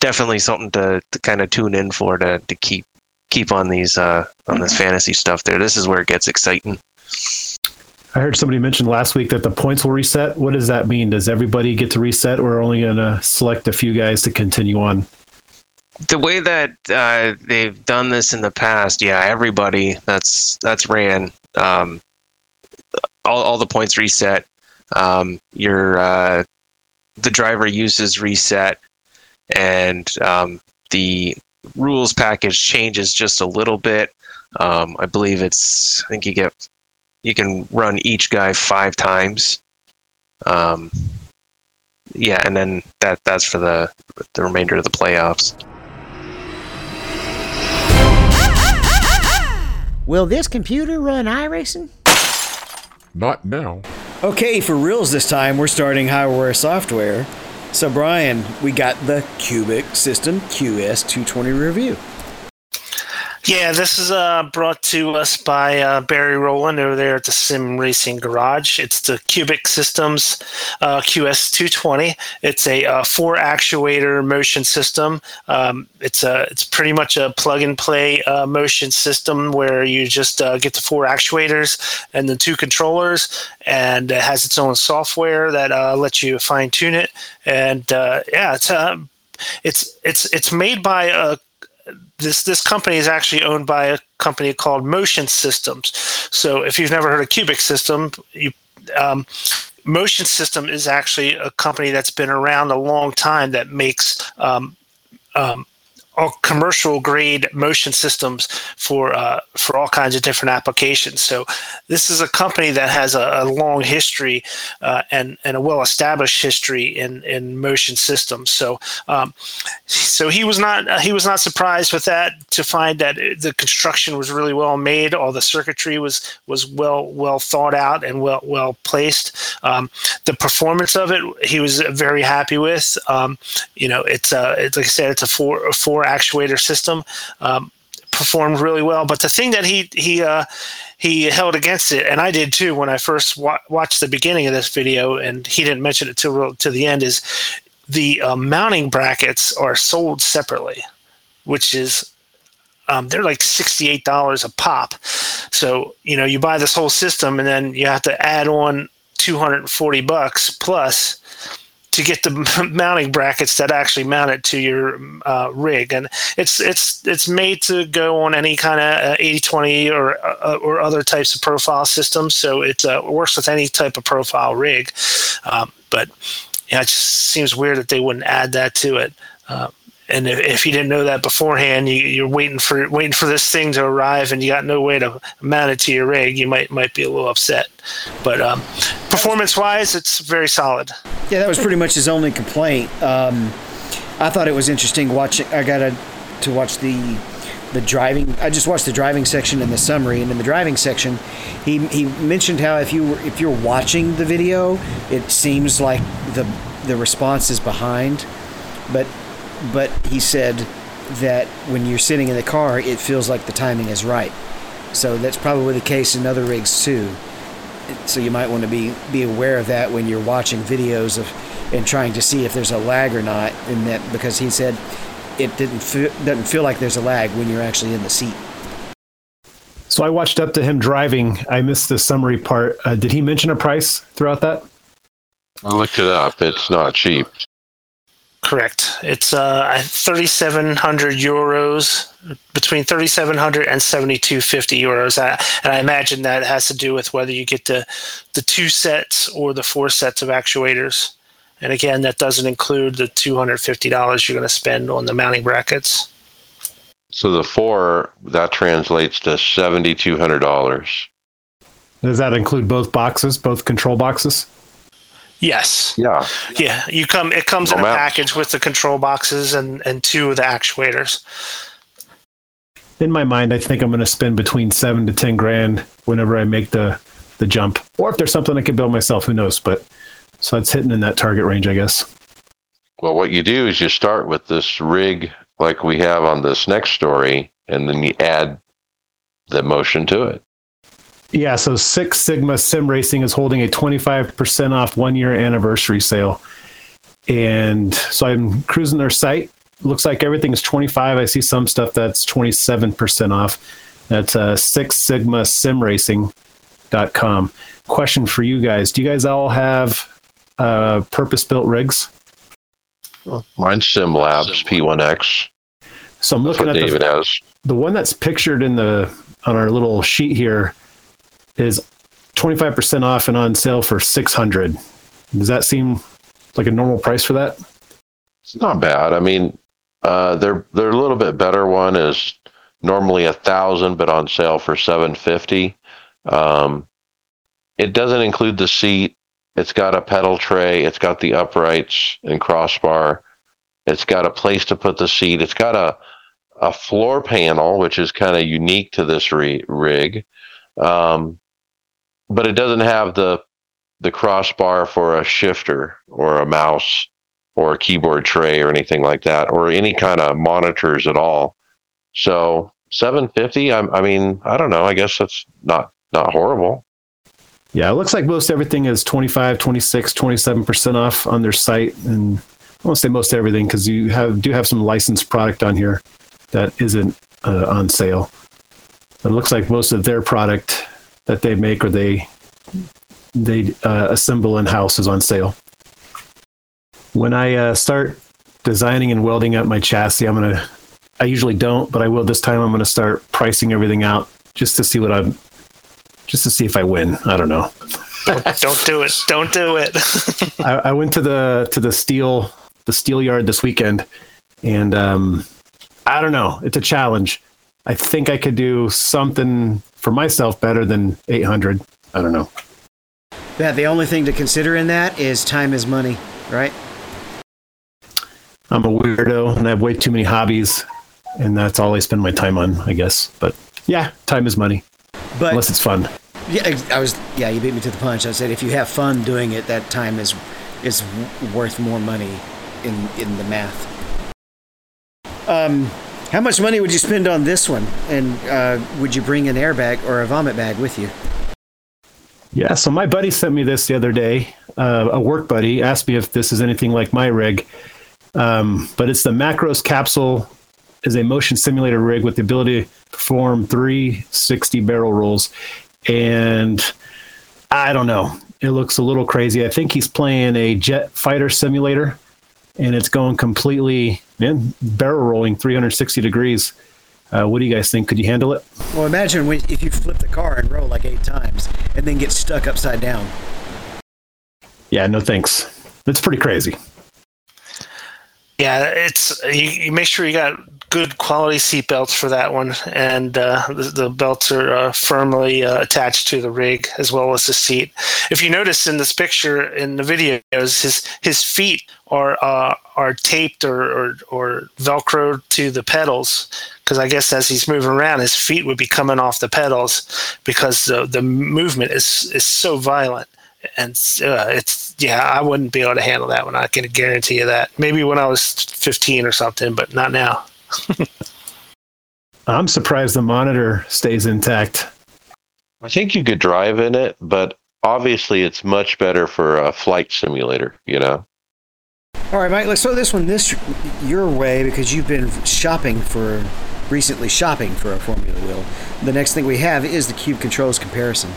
definitely something to, to kind of tune in for to, to keep keep on these uh, on this fantasy stuff. There, this is where it gets exciting. I heard somebody mention last week that the points will reset. What does that mean? Does everybody get to reset, or only going to select a few guys to continue on? the way that uh, they've done this in the past, yeah, everybody that's that's ran, um, all, all the points reset. Um, your uh, the driver uses reset, and um, the rules package changes just a little bit. Um, I believe it's I think you get you can run each guy five times. Um, yeah, and then that that's for the the remainder of the playoffs. Will this computer run iRacing? Not now. Okay, for reals this time, we're starting Highware Software. So, Brian, we got the Qubic System QS220 review. Yeah, this is uh, brought to us by uh, Barry Rowland over there at the Sim Racing Garage. It's the Qubic Systems uh, QS220. It's a uh, four actuator motion system. Um, it's a it's pretty much a plug and play uh, motion system where you just uh, get the four actuators and the two controllers, and it has its own software that uh, lets you fine tune it. And uh, yeah, it's uh, it's it's it's made by a this this company is actually owned by a company called Motion Systems. So if you've never heard of Qubic System, you um, Motion System is actually a company that's been around a long time that makes um, um, all commercial grade motion systems for uh, for all kinds of different applications. So this is a company that has a, a long history uh, and and a well established history in in motion systems. So um, so he was not he was not surprised with that to find that the construction was really well made. All the circuitry was was well well thought out and well well placed. Um, the performance of it he was very happy with. Um, you know, it's a it's like I said, it's a four a four actuator system. Um, performed really well, but the thing that he he uh, he held against it, and I did too when I first wa- watched the beginning of this video, and he didn't mention it till to the end. Is the uh, mounting brackets are sold separately, which is um, they're like sixty-eight dollars a pop. So you know you buy this whole system, and then you have to add on two hundred and forty bucks plus to get the mounting brackets that actually mount it to your uh, rig, and it's it's it's made to go on any kind of 80-20 or uh, or other types of profile systems. So it uh, works with any type of profile rig, um, but yeah, it just seems weird that they wouldn't add that to it. Uh, and if, if, you didn't know that beforehand, you, are waiting for waiting for this thing to arrive, and you got no way to mount it to your rig. You might might be a little upset, but um, performance wise, it's very solid. Yeah, that was pretty much his only complaint. Um, I thought it was interesting watching. I got to to watch the the driving. I just watched the driving section and the summary, and in the driving section, he he mentioned how if you if you're watching the video, it seems like the the response is behind, but but he said that when you're sitting in the car, it feels like the timing is right. So that's probably the case in other rigs too. So you might want to be be aware of that when you're watching videos of and trying to see if there's a lag or not. In that because he said it didn't feel, doesn't feel like there's a lag when you're actually in the seat. So I watched up to him driving. I missed the summary part. Uh, did he mention a price throughout that? I looked it up. It's not cheap. Correct. It's uh, 3,700 euros, between 3,700 and 7,250 euros. I, and I imagine that has to do with whether you get the, the two sets or the four sets of actuators. And again, that doesn't include the $250 you're going to spend on the mounting brackets. So the four, that translates to $7,200. Does that include both boxes, both control boxes? Yes. Yeah. Yeah. You come. It comes in a package with the control boxes and and two of the actuators. In my mind, I think I'm going to spend between seven to ten grand whenever I make the the jump, or if there's something I can build myself, who knows? But so it's hitting in that target range, I guess. Well, what you do is you start with this rig like we have on this next story, and then you add the motion to it. Yeah, so Six Sigma Sim Racing is holding a 25% off one year anniversary sale. And so I'm cruising their site. Looks like everything is 25. I see some stuff that's 27% off. That's uh, Six Sigma Sim Racing.com. Question for you guys Do you guys all have uh, purpose built rigs? Mine's Sim Labs P1X. So I'm looking at David the, has. the one that's pictured in the on our little sheet here is 25% off and on sale for 600 does that seem like a normal price for that? It's not bad. I mean uh, they're they're a little bit better. One is normally a thousand but on sale for 750 um, it doesn't include the seat. It's got a pedal tray. It's got the uprights and crossbar. It's got a place to put the seat. It's got a a floor panel which is kind of unique to this re- rig. Um, but it doesn't have the the crossbar for a shifter or a mouse or a keyboard tray or anything like that or any kind of monitors at all. So 750 I, I mean I don't know I guess that's not not horrible. Yeah, it looks like most everything is 25, 26, 27% off on their site and I won't say most everything because you have do have some licensed product on here that isn't uh, on sale. It looks like most of their product that they make or they they uh, assemble in house is on sale. When I uh, start designing and welding up my chassis, I'm gonna. I usually don't, but I will this time. I'm gonna start pricing everything out just to see what I'm. Just to see if I win. I don't know. don't, do it. Don't do it. I, I, went to the to the steel the steel yard this weekend, and um, I don't know. It's a challenge. I think I could do something for myself better than 800. I don't know. Yeah, the only thing to consider in that is time is money, right? I'm a weirdo and I have way too many hobbies, and that's all I spend my time on, I guess. But yeah, time is money, But unless it's fun. yeah, I was yeah, you beat me to the punch. I said if you have fun doing it, that time is is worth more money in in the math. Um, how much money would you spend on this one? And uh, would you bring an airbag or a vomit bag with you? Yeah, so my buddy sent me this the other day. Uh, a work buddy asked me if this is anything like my rig, um, but it's the Macros capsule is a motion simulator rig with the ability to perform 360 barrel rolls, and I don't know. It looks a little crazy. I think he's playing a jet fighter simulator, and it's going completely man barrel rolling 360 degrees. Uh, what do you guys think? Could you handle it? Well, imagine when, if you flip the car and roll like eight times and then get stuck upside down. Yeah, no thanks. That's pretty crazy. Yeah, it's you, you make sure you got good quality seat belts for that one, and uh, the, the belts are uh, firmly uh, attached to the rig as well as the seat. If you notice in this picture in the videos, his his feet are uh, are taped or, or or velcroed to the pedals. Because I guess as he's moving around, his feet would be coming off the pedals because the the movement is is so violent. And uh, it's yeah i wouldn't be able to handle that one. I can guarantee you that. Maybe when i was 15 or something but not now I'm surprised the monitor stays intact. I think you could drive in it, but obviously it's much better for a flight simulator, you know? All right, Mike. Let's throw this one this your way because you've been shopping for recently shopping for a Formula Wheel. The next thing we have is the Cube Controls comparison.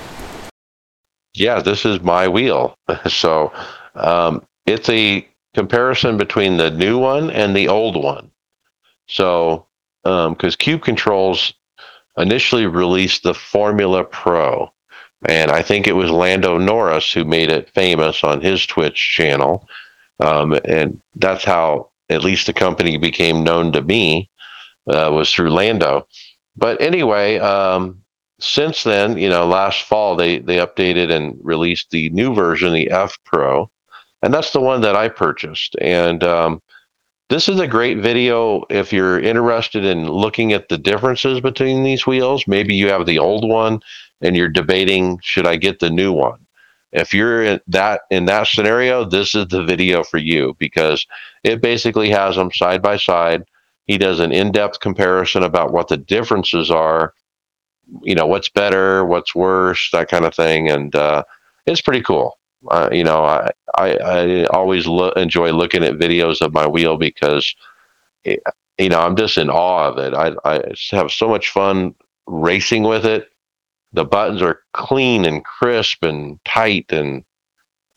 Yeah, this is my wheel. so um, it's a comparison between the new one and the old one. So, because Cube Controls initially released the Formula Pro, and I think it was Lando Norris who made it famous on his Twitch channel. Um, and that's how at least the company became known to me uh, was through Lando. But anyway, um, since then, you know, last fall they they updated and released the new version, the F Pro, and that's the one that I purchased. And um, this is a great video if you're interested in looking at the differences between these wheels. Maybe you have the old one and you're debating should I get the new one. If you're in that in that scenario, this is the video for you because it basically has them side by side. He does an in-depth comparison about what the differences are you know what's better what's worse that kind of thing and uh, it's pretty cool uh, you know i i, I always lo- enjoy looking at videos of my wheel because it, you know i'm just in awe of it. I i have so much fun racing with it. The buttons are clean and crisp and tight and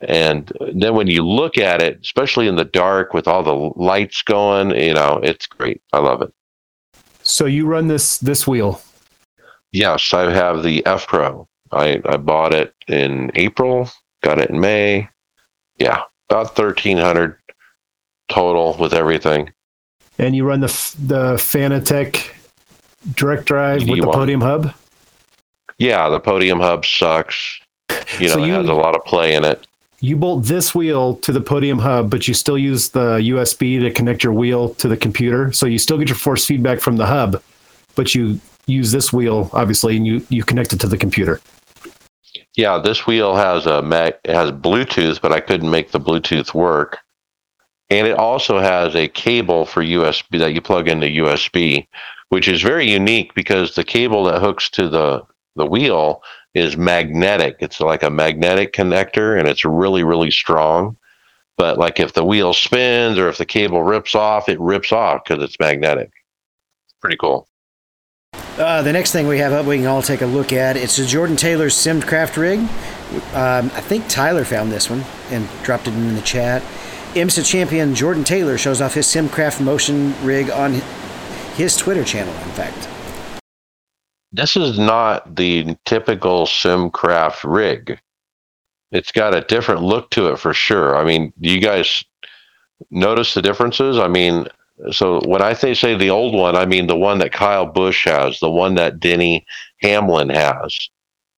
and then when you look at it especially in the dark with all the lights going you know it's great. I love it. So you run this this wheel. Yes, I have the F Pro. I, I bought it in April, got it in May. Yeah, about thirteen hundred total with everything. and you run the the Fanatec direct drive with the DD1. podium hub. Yeah, the podium hub sucks. You know, So it has a lot of play in it. You bolt this wheel to the podium hub, but you still use the USB to connect your wheel to the computer. So you still get your force feedback from the hub, but you use this wheel obviously, and you you connect it to the computer. Yeah, this wheel has a mag- has Bluetooth, but I couldn't make the Bluetooth work. And it also has a cable for USB that you plug into USB, which is very unique because the cable that hooks to the the wheel is magnetic. It's like a magnetic connector and it's really really strong. But like if the wheel spins or if the cable rips off, it rips off because it's magnetic. Pretty cool. Uh, the next thing we have up, we can all take a look at. It's a Jordan Taylor Simcraft rig. Um, I think Tyler found this one and dropped it in the chat. IMSA champion Jordan Taylor shows off his Simcraft motion rig on his Twitter channel. In fact, this is not the typical simcraft rig it's got a different look to it for sure i mean do you guys notice the differences i mean So when I say say the old one, I mean the one that Kyle Busch has, the one that Denny Hamlin has.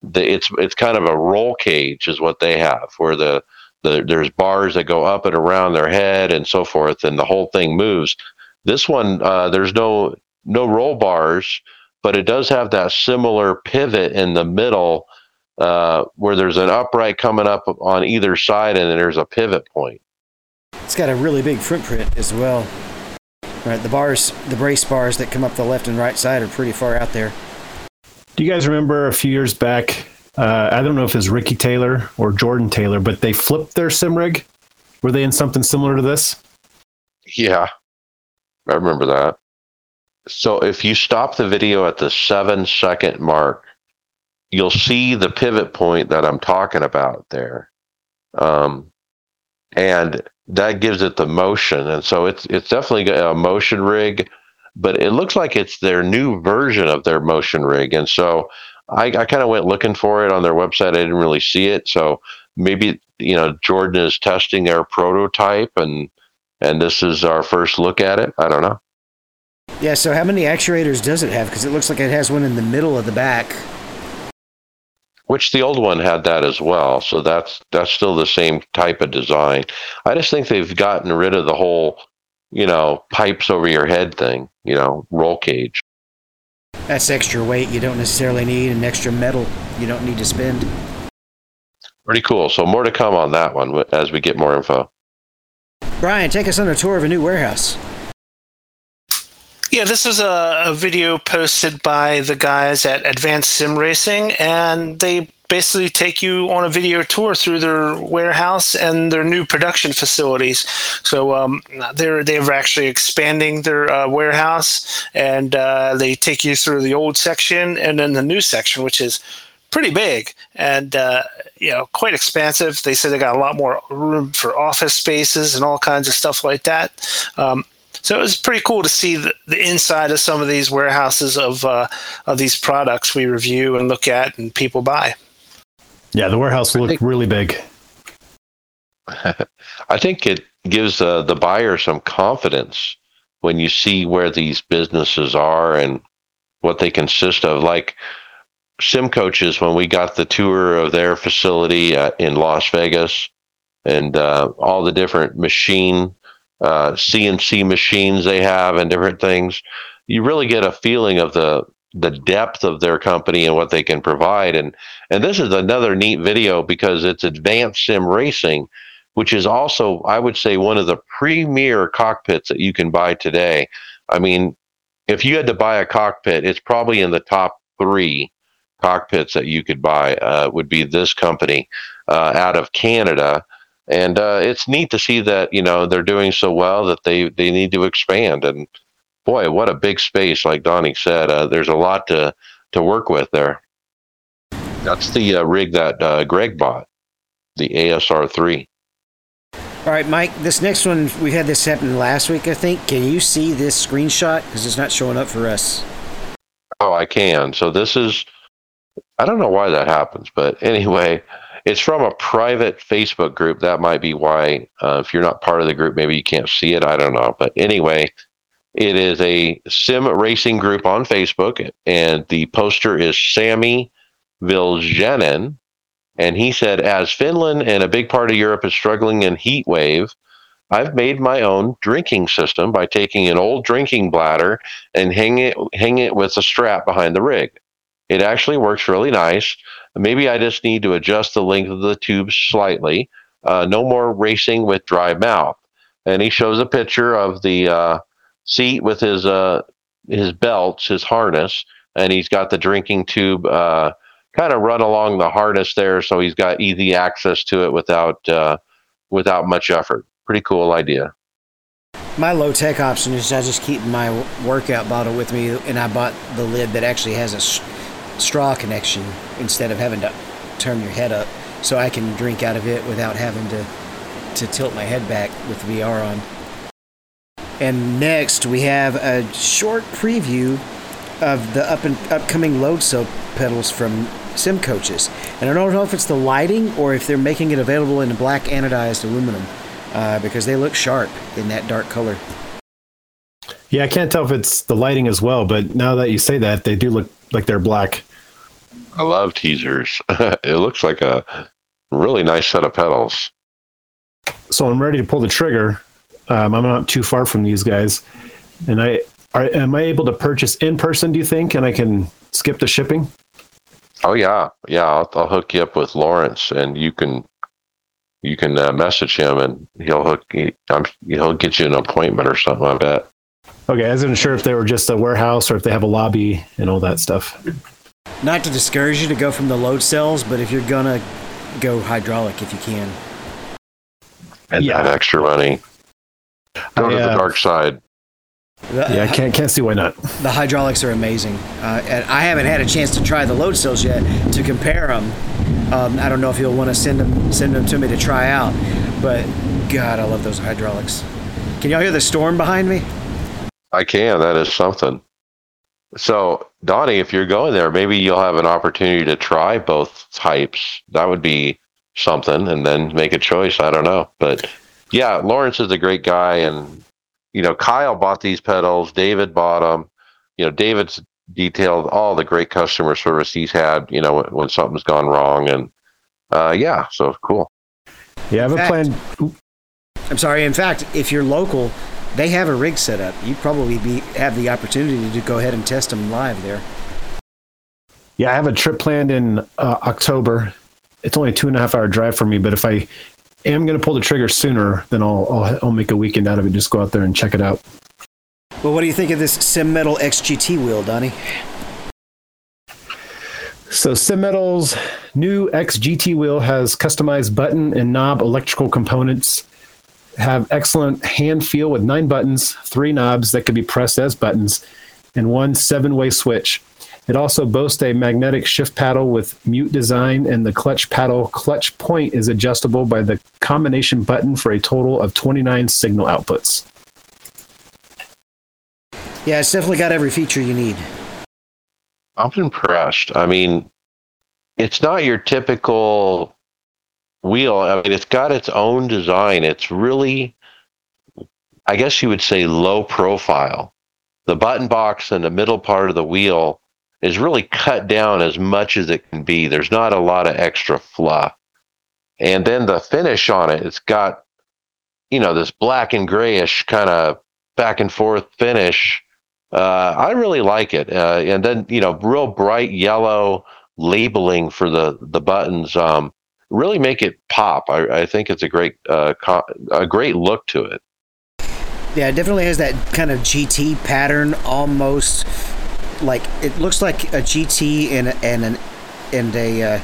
The, it's it's kind of a roll cage is what they have, where the, the there's bars that go up and around their head and so forth, and the whole thing moves. This one, uh, there's no no roll bars, but it does have that similar pivot in the middle uh, where there's an upright coming up on either side, and then there's a pivot point. It's got a really big footprint as well. Right, the bars, the brace bars that come up the left and right side are pretty far out there. Do you guys remember a few years back? Uh, I don't know if it's Ricky Taylor or Jordan Taylor, but they flipped their sim rig. Were they in something similar to this? Yeah, I remember that. So if you stop the video at the seven second mark, you'll see the pivot point that I'm talking about there. Um, and that gives it the motion. And so it's it's definitely a motion rig, but it looks like it's their new version of their motion rig. And so I, I kind of went looking for it on their website. I didn't really see it. So maybe you know Jordan is testing their prototype and and this is our first look at it. I don't know. Yeah, so how many actuators does it have? Because it looks like it has one in the middle of the back. Which the old one had that as well. So that's that's still the same type of design. I just think they've gotten rid of the whole, you know, pipes over your head thing, you know, roll cage. That's extra weight you don't necessarily need, and extra metal you don't need to spend. Pretty cool. So more to come on that one as we get more info. Brian, take us on a tour of a new warehouse. Yeah, this is a, a video posted by the guys at Advanced Sim Racing, and they basically take you on a video tour through their warehouse and their new production facilities. So um, they're they're actually expanding their uh, warehouse, and uh, they take you through the old section and then the new section, which is pretty big and uh, you know quite expansive. They said they got a lot more room for office spaces and all kinds of stuff like that. Um, so it was pretty cool to see the, the inside of some of these warehouses of uh, of these products we review and look at and people buy. Yeah, the warehouse looked think, really big. I think it gives uh, the buyer some confidence when you see where these businesses are and what they consist of. Like sim coaches, when we got the tour of their facility at, in Las Vegas and uh, all the different machine uh, CNC machines they have and different things, you really get a feeling of the the depth of their company and what they can provide. And and this is another neat video because it's advanced sim racing, which is also I would say one of the premier cockpits that you can buy today. I mean, if you had to buy a cockpit, it's probably in the top three cockpits that you could buy. Uh, would be this company uh, out of Canada and uh, it's neat to see that you know they're doing so well that they they need to expand. And boy what a big space like donnie said uh, there's a lot to to work with there. That's the uh, rig that uh, greg bought the asr 3 all right mike this next one we had this happen last week i think. Can you see this screenshot? Because it's not showing up for us. Oh i can. So this is i don't know why that happens but anyway it's from a private Facebook group. That might be why, uh, if you're not part of the group, maybe you can't see it. I don't know. But anyway, it is a sim racing group on Facebook, and the poster is Sammy Viljanen. And he said, as Finland and a big part of Europe is struggling in heat wave, I've made my own drinking system by taking an old drinking bladder and hang it, hang it with a strap behind the rig. It actually works really nice. Maybe I just need to adjust the length of the tube slightly. Uh, no more racing with dry mouth. And he shows a picture of the uh, seat with his uh, his belts, his harness, and he's got the drinking tube uh, kind of run along the harness there, so he's got easy access to it without uh, without much effort. Pretty cool idea. My low tech option is I just keep my workout bottle with me, and I bought the lid that actually has a straw connection instead of having to turn your head up so I can drink out of it without having to to tilt my head back with VR on. And next we have a short preview of the up and upcoming load cell pedals from Sim Coaches. And I don't know if it's the lighting or if they're making it available in black anodized aluminum uh, because they look sharp in that dark color. Yeah, I can't tell if it's the lighting as well, but now that you say that, they do look like they're black. I love teasers. it looks like a really nice set of pedals. So I'm ready to pull the trigger. Um, I'm not too far from these guys, and I are, am I able to purchase in person? Do you think, and I can skip the shipping? Oh yeah, yeah. I'll, I'll hook you up with Lawrence, and you can you can uh, message him, and he'll hook he, I'm, he'll get you an appointment or something. I bet. Okay, I wasn't sure if they were just a warehouse or if they have a lobby and all that stuff. Not to discourage you to go from the load cells, but if you're gonna go hydraulic, if you can. And Yeah. that extra money. Go I, to the uh, dark side. The, Yeah, I can't can't see why not. the hydraulics are amazing. Uh, and I haven't had a chance to try the load cells yet to compare them. Um, I don't know if you'll want to send them send them to me to try out, but God, I love those hydraulics. Can y'all hear the storm behind me? I can. That is something. So, Donnie, if you're going there, maybe you'll have an opportunity to try both types. That would be something, and then make a choice. I don't know, but yeah, Lawrence is a great guy, and you know, Kyle bought these pedals. David bought them. You know, David's detailed all the great customer service he's had. You know, when, when something's gone wrong, and uh, yeah, so cool. Yeah, I have a plan. I'm sorry. In fact, if you're local, they have a rig set up. You'd probably be have the opportunity to go ahead and test them live there. Yeah, I have a trip planned in uh, October. It's only a two and a half hour drive for me, but if I am going to pull the trigger sooner, then I'll, I'll I'll make a weekend out of it. Just go out there and check it out. Well, what do you think of this Sim Metal XGT wheel, Donnie? So Simmetal's new XGT wheel has customized button and knob electrical components. Have excellent hand feel with nine buttons, three knobs that can be pressed as buttons, and one seven-way switch. It also boasts a magnetic shift paddle with mute design, and the clutch paddle clutch point is adjustable by the combination button for a total of 29 signal outputs. Yeah, it's definitely got every feature you need. I'm impressed. I mean, it's not your typical wheel. I mean, it's got its own design. It's really, I guess you would say, low profile. The button box in the middle part of the wheel is really cut down as much as it can be. There's not a lot of extra fluff. And then the finish on it, it's got, you know, this black and grayish kind of back and forth finish. Uh, I really like it. Uh, and then, you know, real bright yellow labeling for the, the buttons um, really make it pop. I, I think it's a great, uh, co- a great look to it. Yeah, it definitely has that kind of GT pattern, almost like it looks like a GT and and an and a uh,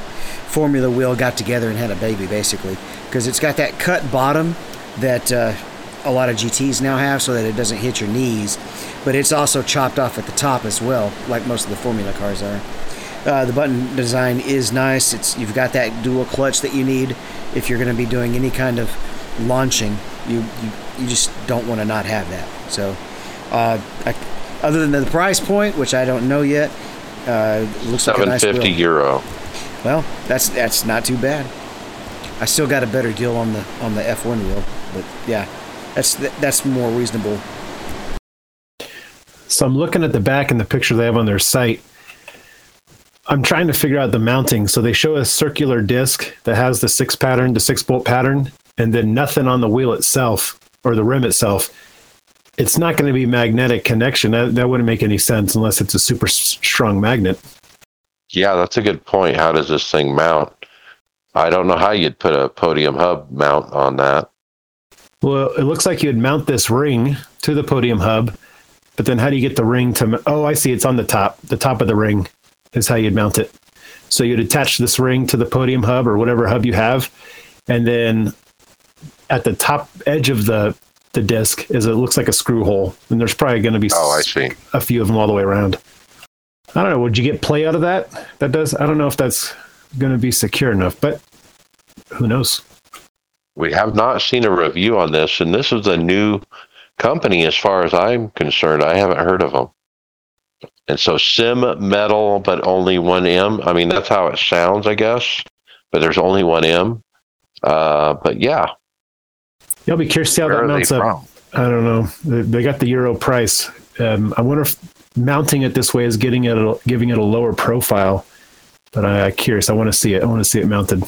Formula wheel got together and had a baby, basically, because it's got that cut bottom that uh, a lot of GTs now have, so that it doesn't hit your knees. But it's also chopped off at the top as well, like most of the Formula cars are. Uh, the button design is nice. It's you've got that dual clutch that you need if you're going to be doing any kind of launching. You you, you just don't want to not have that. So, uh, I, other than the price point, which I don't know yet, uh, it looks like a nice 750 wheel. euro. Well, that's that's not too bad. I still got a better deal on the on the F1 wheel, but yeah, that's that's more reasonable. So I'm looking at the back in the picture they have on their site. I'm trying to figure out the mounting. So they show a circular disc that has the six pattern, the six bolt pattern, and then nothing on the wheel itself or the rim itself. It's not going to be magnetic connection. That, that wouldn't make any sense unless it's a super strong magnet. Yeah, that's a good point. How does this thing mount? I don't know how you'd put a podium hub mount on that. Well, it looks like you'd mount this ring to the podium hub, but then how do you get the ring to? Oh, I see. It's on the top. The top of the ring is how you'd mount it. So you'd attach this ring to the podium hub or whatever hub you have, and then at the top edge of the the disc is it looks like a screw hole, and there's probably going to be Oh, I see. a few of them all the way around. I don't know. Would you get play out of that? That does. I don't know if that's going to be secure enough, but who knows? We have not seen a review on this, and this is a new company as far as I'm concerned. I haven't heard of them. And so Sim Metal, but only one M. I mean, that's how it sounds, I guess. But there's only one M. Uh, but yeah, You'll be curious to see how where that mounts up. from? I don't know. They, they got the euro price. Um, I wonder if mounting it this way is getting it a, giving it a lower profile. But I, I'm curious. I want to see it. I want to see it mounted.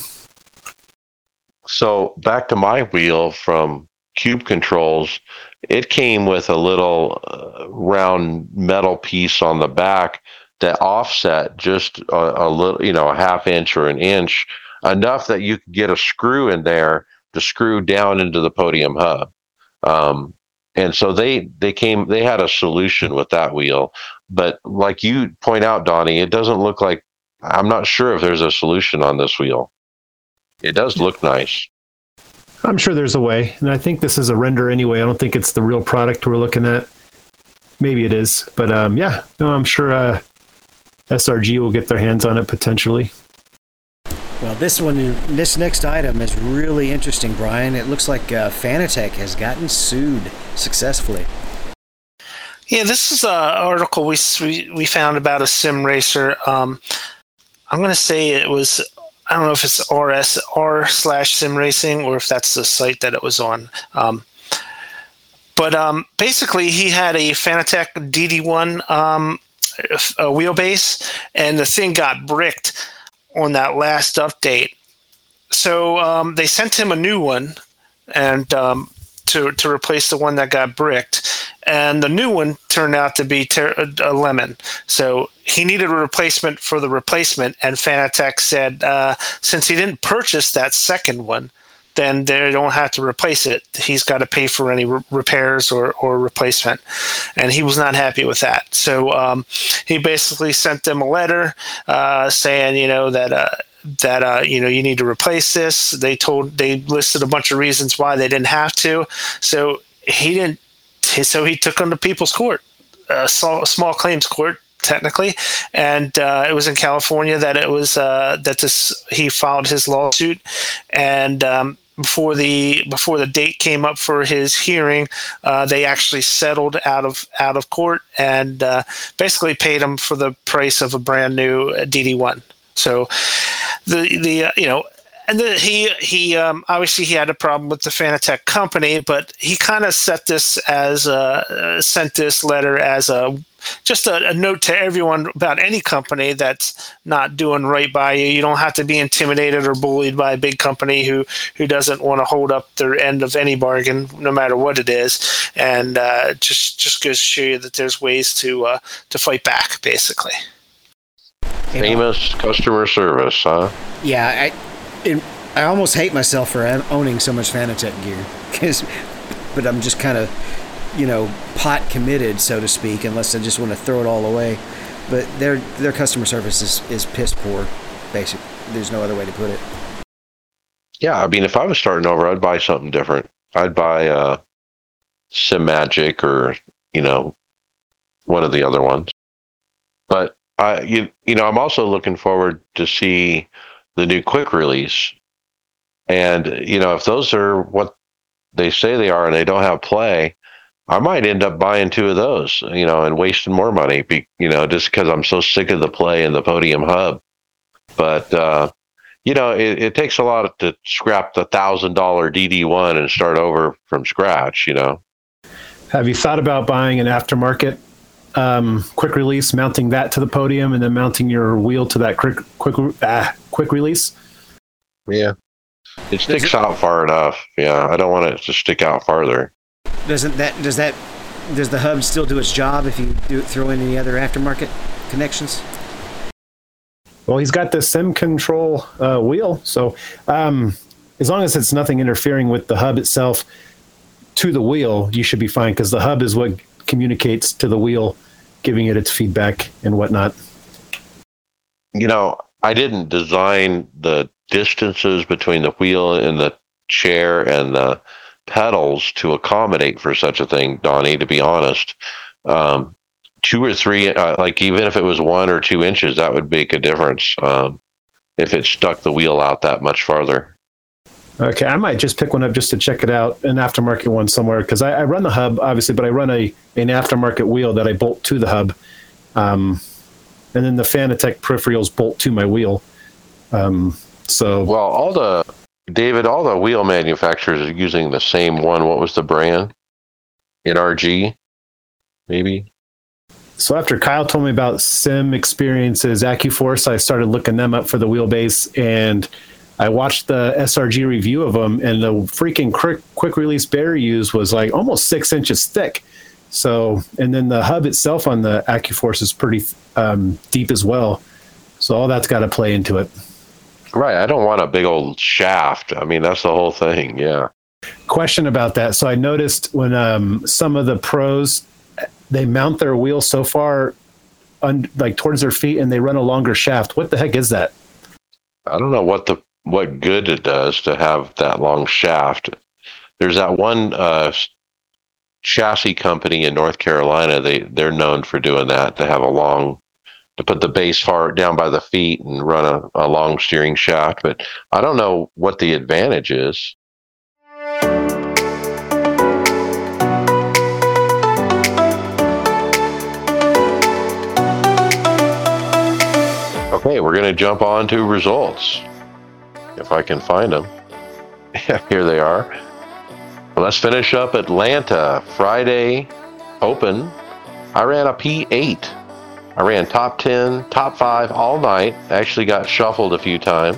So back to my wheel from Cube Controls, it came with a little uh, round metal piece on the back that offset just a, a little, you know, a half inch or an inch, enough that you could get a screw in there to screw down into the podium hub. Um, and so they they came they had a solution with that wheel, but like you point out, Donnie, it doesn't look like I'm not sure if there's a solution on this wheel. It does look nice. I'm sure there's a way, and I think this is a render anyway. I don't think it's the real product we're looking at. Maybe it is, but um, yeah, no, I'm sure uh, SRG will get their hands on it potentially. Well, this one, this next item is really interesting, Brian. It looks like uh, Fanatec has gotten sued successfully. Yeah, this is an article we, we we found about a sim racer. Um, I'm going to say it was I don't know if it's RS R slash sim racing or if that's the site that it was on. Um, but um, basically, he had a Fanatec DD1 um, wheelbase, and the thing got bricked on that last update. So um, they sent him a new one, and um, to to replace the one that got bricked, and the new one turned out to be ter- a lemon. So he needed a replacement for the replacement, and Fanatec said uh, since he didn't purchase that second one, then they don't have to replace it. He's got to pay for any re- repairs or, or replacement. And he was not happy with that. So um, he basically sent them a letter uh, saying, you know, that. Uh, that uh, you know you need to replace this. They told they listed a bunch of reasons why they didn't have to. So he didn't. So he took him to people's court, a small, small claims court, technically, and uh, it was in California that it was uh, that this he filed his lawsuit, and um, before the before the date came up for his hearing, uh, they actually settled out of out of court and uh, basically paid him for the price of a brand new DD one. So the the uh, you know and the, he he um, obviously he had a problem with the Fanatec company, but he kind of set this as a, sent this letter as a just a, a, note to everyone about any company that's not doing right by you. You don't have to be intimidated or bullied by a big company who who doesn't want to hold up their end of any bargain, no matter what it is. And uh, just just goes to show you that there's ways to uh, to fight back, basically. Famous customer service, huh? Yeah, I, it, I almost hate myself for owning so much Fanatec gear, because, but I'm just kind of, you know, pot committed, so to speak, unless I just want to throw it all away. But their their customer service is, is piss poor, basic. There's no other way to put it. Yeah, I mean, if I was starting over, I'd buy something different. I'd buy uh, Simagic or you know, one of the other ones. But I you you know I'm also looking forward to see the new quick release, and you know if those are what they say they are and they don't have play, I might end up buying two of those, you know, and wasting more money, be, you know, just because I'm so sick of the play in the Podium Hub. But uh, you know, it, it takes a lot to scrap the thousand dollar DD one and start over from scratch. You know. Have you thought about buying an aftermarket um, quick release, mounting that to the podium, and then mounting your wheel to that quick quick ah, quick release. Yeah, it sticks it, out far enough. Yeah, I don't want it to stick out farther. Doesn't that does that does the hub still do its job if you do throw in any other aftermarket connections? Well, he's got the sim control uh, wheel, so um, as long as it's nothing interfering with the hub itself to the wheel, you should be fine because the hub is what communicates to the wheel giving it its feedback and whatnot? You know, I didn't design the distances between the wheel and the chair and the pedals to accommodate for such a thing, Donnie, to be honest. Um, two or three, uh, like even if it was one or two inches, that would make a difference um, if it stuck the wheel out that much farther. Okay, I might just pick one up just to check it out, an aftermarket one somewhere, because I, I, run the hub obviously, but I run a an aftermarket wheel that I bolt to the hub, um, and then the Fanatec peripherals bolt to my wheel. Um, so well, all the David, all the wheel manufacturers are using the same one. What was the brand? NRG, maybe. So after Kyle told me about sim experiences, AccuForce, I started looking them up for the wheelbase, and I watched the SRG review of them, and the freaking quick quick release bear use was like almost six inches thick. So, and then the hub itself on the AccuForce is pretty um, deep as well. So all that's got to play into it. Right. I don't want a big old shaft. I mean, that's the whole thing. Yeah. Question about that. So I noticed when um, some of the pros they mount their wheel so far, un- like towards their feet, and they run a longer shaft. What the heck is that? I don't know what the what good it does to have that long shaft. There's that one uh, chassis company in North Carolina. They they're known for doing that. To have a long to put the base far down by the feet and run a, a long steering shaft. But I don't know what the advantage is. Okay, we're going to jump on to results. If I can find them. Here they are. Let's finish up Atlanta. Friday Open. I ran a P8. I ran top 10, top 5 all night. Actually got shuffled a few times.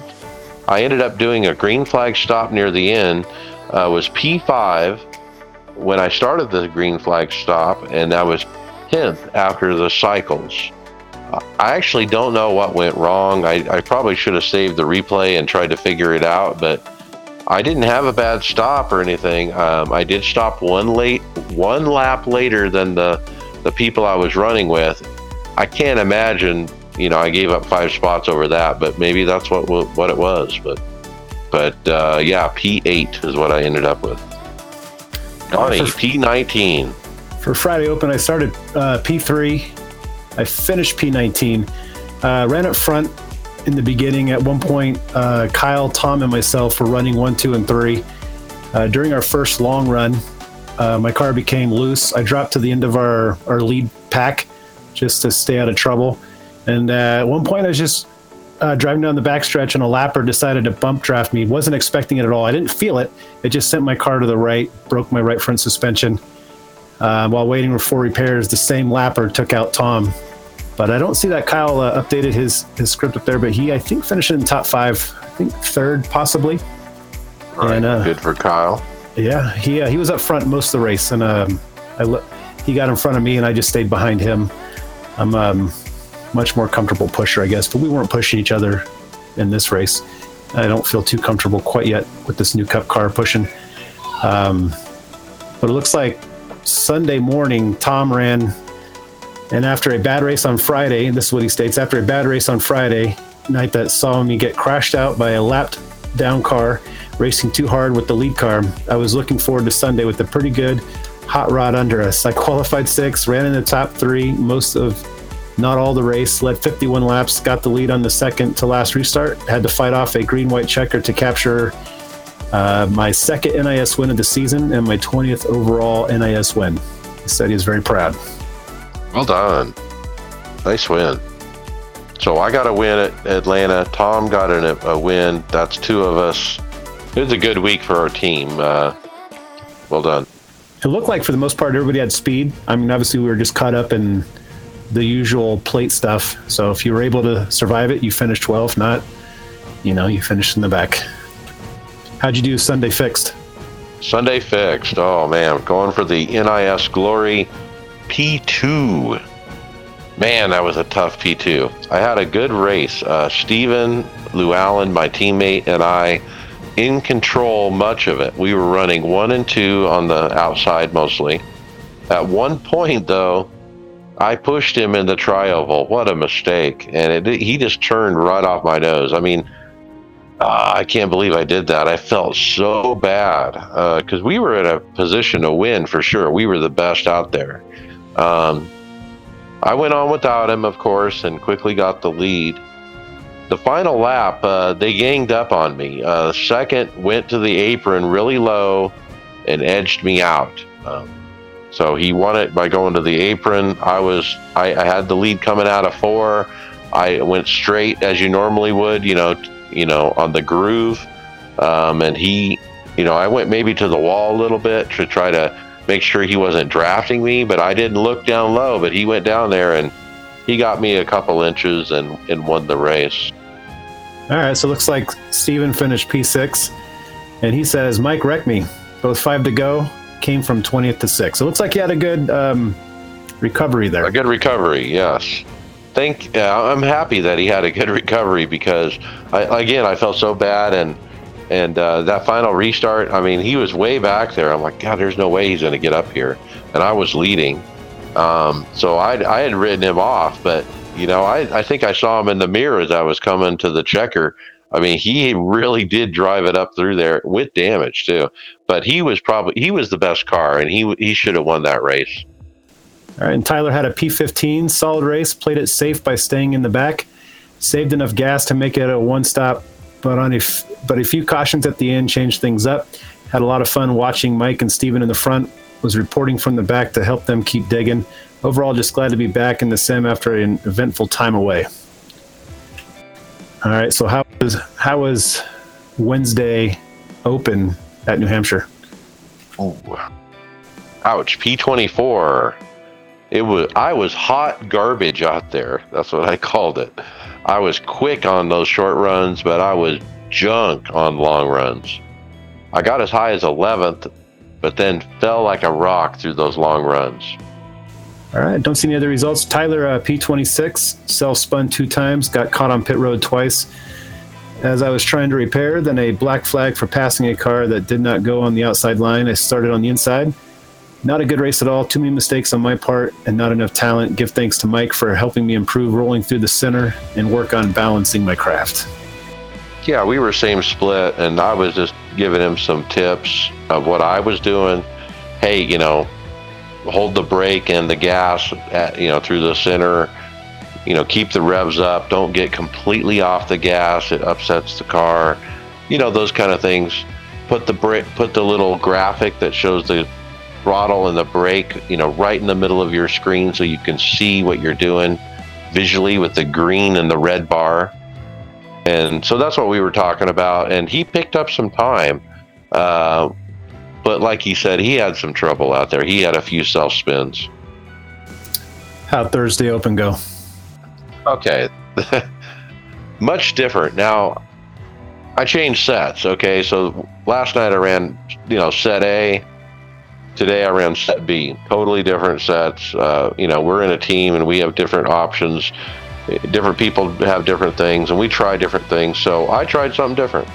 I ended up doing a green flag stop near the end. Uh, was P5 when I started the green flag stop, and that was 10th after the cycles. I actually don't know what went wrong. I, I probably should have saved the replay and tried to figure it out, but I didn't have a bad stop or anything. Um, I did stop one late, one lap later than the the people I was running with. I can't imagine, you know, I gave up five spots over that, but maybe that's what what it was. But but uh, yeah, P8 is what I ended up with. Donnie, P19. For Friday Open, I started uh, P3. I finished P19. Uh, ran up front in the beginning. At one point, uh, Kyle, Tom, and myself were running one, two, and three. Uh, during our first long run, uh, my car became loose. I dropped to the end of our, our lead pack just to stay out of trouble. And uh, at one point, I was just uh, driving down the backstretch, and a lapper decided to bump draft me. Wasn't expecting it at all. I didn't feel it. It just sent my car to the right, broke my right front suspension. Uh, while waiting for repairs, the same lapper took out Tom. But I don't see that Kyle uh, updated his his script up there. But he, I think, finished in top five. I think third, possibly. All right, And, uh, good for Kyle. Yeah, he uh, he was up front most of the race, and um, I le- he got in front of me, and I just stayed behind him. I'm um, much more comfortable pusher, I guess, but we weren't pushing each other in this race. I don't feel too comfortable quite yet with this new Cup car pushing. Um, but it looks like Sunday morning, Tom ran, and after a bad race on Friday, this is what he states: after a bad race on Friday night that saw me get crashed out by a lapped down car racing too hard with the lead car. I was looking forward to Sunday with a pretty good hot rod under us. I qualified six, ran in the top three most of not all the race, led 51 laps, got the lead on the second to last restart, had to fight off a green white checker to capture uh, my second NIS win of the season and my 20th overall NIS win. He said he was very proud. Well done. Nice win. So I got a win at Atlanta. Tom got an, a win. That's two of us. It was a good week for our team. Uh, well done. It looked like for the most part everybody had speed. I mean, obviously we were just caught up in the usual plate stuff. So if you were able to survive it, you finished well. If not, you know, you finished in the back. How'd you do Sunday fixed? Sunday fixed. Oh man, going for the NIS Glory P2. Man, that was a tough P2. I had a good race. Uh, Steven Llewellyn, my teammate, and I in control much of it. We were running one and two on the outside mostly. At one point, though, I pushed him in the trioval. What a mistake! And it, he just turned right off my nose. I mean, uh, I can't believe I did that. I felt so bad because we were in a position to win for sure. We were the best out there. Um, I went on without him, of course, and quickly got the lead. The final lap, uh, they ganged up on me. Uh, second went to the apron really low and edged me out. Um, so he won it by going to the apron. I was I, I had the lead coming out of four. I went straight as you normally would, you know, you know, on the groove. Um, and he, you know, I went maybe to the wall a little bit to try to make sure he wasn't drafting me, but I didn't look down low. But he went down there and he got me a couple inches and, and won the race. All right, so it looks like Steven finished P6, and he says Mike wrecked me. Both five to go came from 20th to 6th. So it looks like he had a good um, recovery there. A good recovery, yes. Think uh, I'm happy that he had a good recovery because I, again I felt so bad and and uh, that final restart. I mean he was way back there. I'm like God, there's no way he's going to get up here, and I was leading. Um, so I I had ridden him off, but you know, I, I think I saw him in the mirror as I was coming to the checker. I mean, he really did drive it up through there with damage too. But he was probably he was the best car, and he he should have won that race. All right, and Tyler had a P15 solid race, played it safe by staying in the back, saved enough gas to make it a one but on a f- but a few cautions at the end changed things up. Had a lot of fun watching Mike and Steven in the front. Was reporting from the back to help them keep digging overall, just glad to be back in the sim after an eventful time away. All right, so how was how was Wednesday Open at New Hampshire? Ooh. Ouch, P24. It was I was hot garbage out there. That's what I called it. I was quick on those short runs, but I was junk on long runs. I got as high as 11th, but then fell like a rock through those long runs. All right, don't see any other results. Tyler uh, P26 self spun two times, got caught on pit road twice. As I was trying to repair, then a black flag for passing a car that did not go on the outside line. I started on the inside. Not a good race at all. Too many mistakes on my part and not enough talent. Give thanks to Mike for helping me improve rolling through the center and work on balancing my craft. Yeah, we were same split, and I was just giving him some tips of what I was doing. Hey, you know, hold the brake and the gas at, you know through the center you know keep the revs up don't get completely off the gas it upsets the car you know those kind of things put the brake put the little graphic that shows the throttle and the brake you know right in the middle of your screen so you can see what you're doing visually with the green and the red bar and so that's what we were talking about and he picked up some time uh, but like he said, he had some trouble out there. He had a few self spins. How'd Thursday Open go? Okay. Much different. Now, I changed sets. Okay. So last night I ran, you know, set A. Today I ran set B. Totally different sets. Uh, you know, we're in a team and we have different options. Different people have different things and we try different things. So I tried something different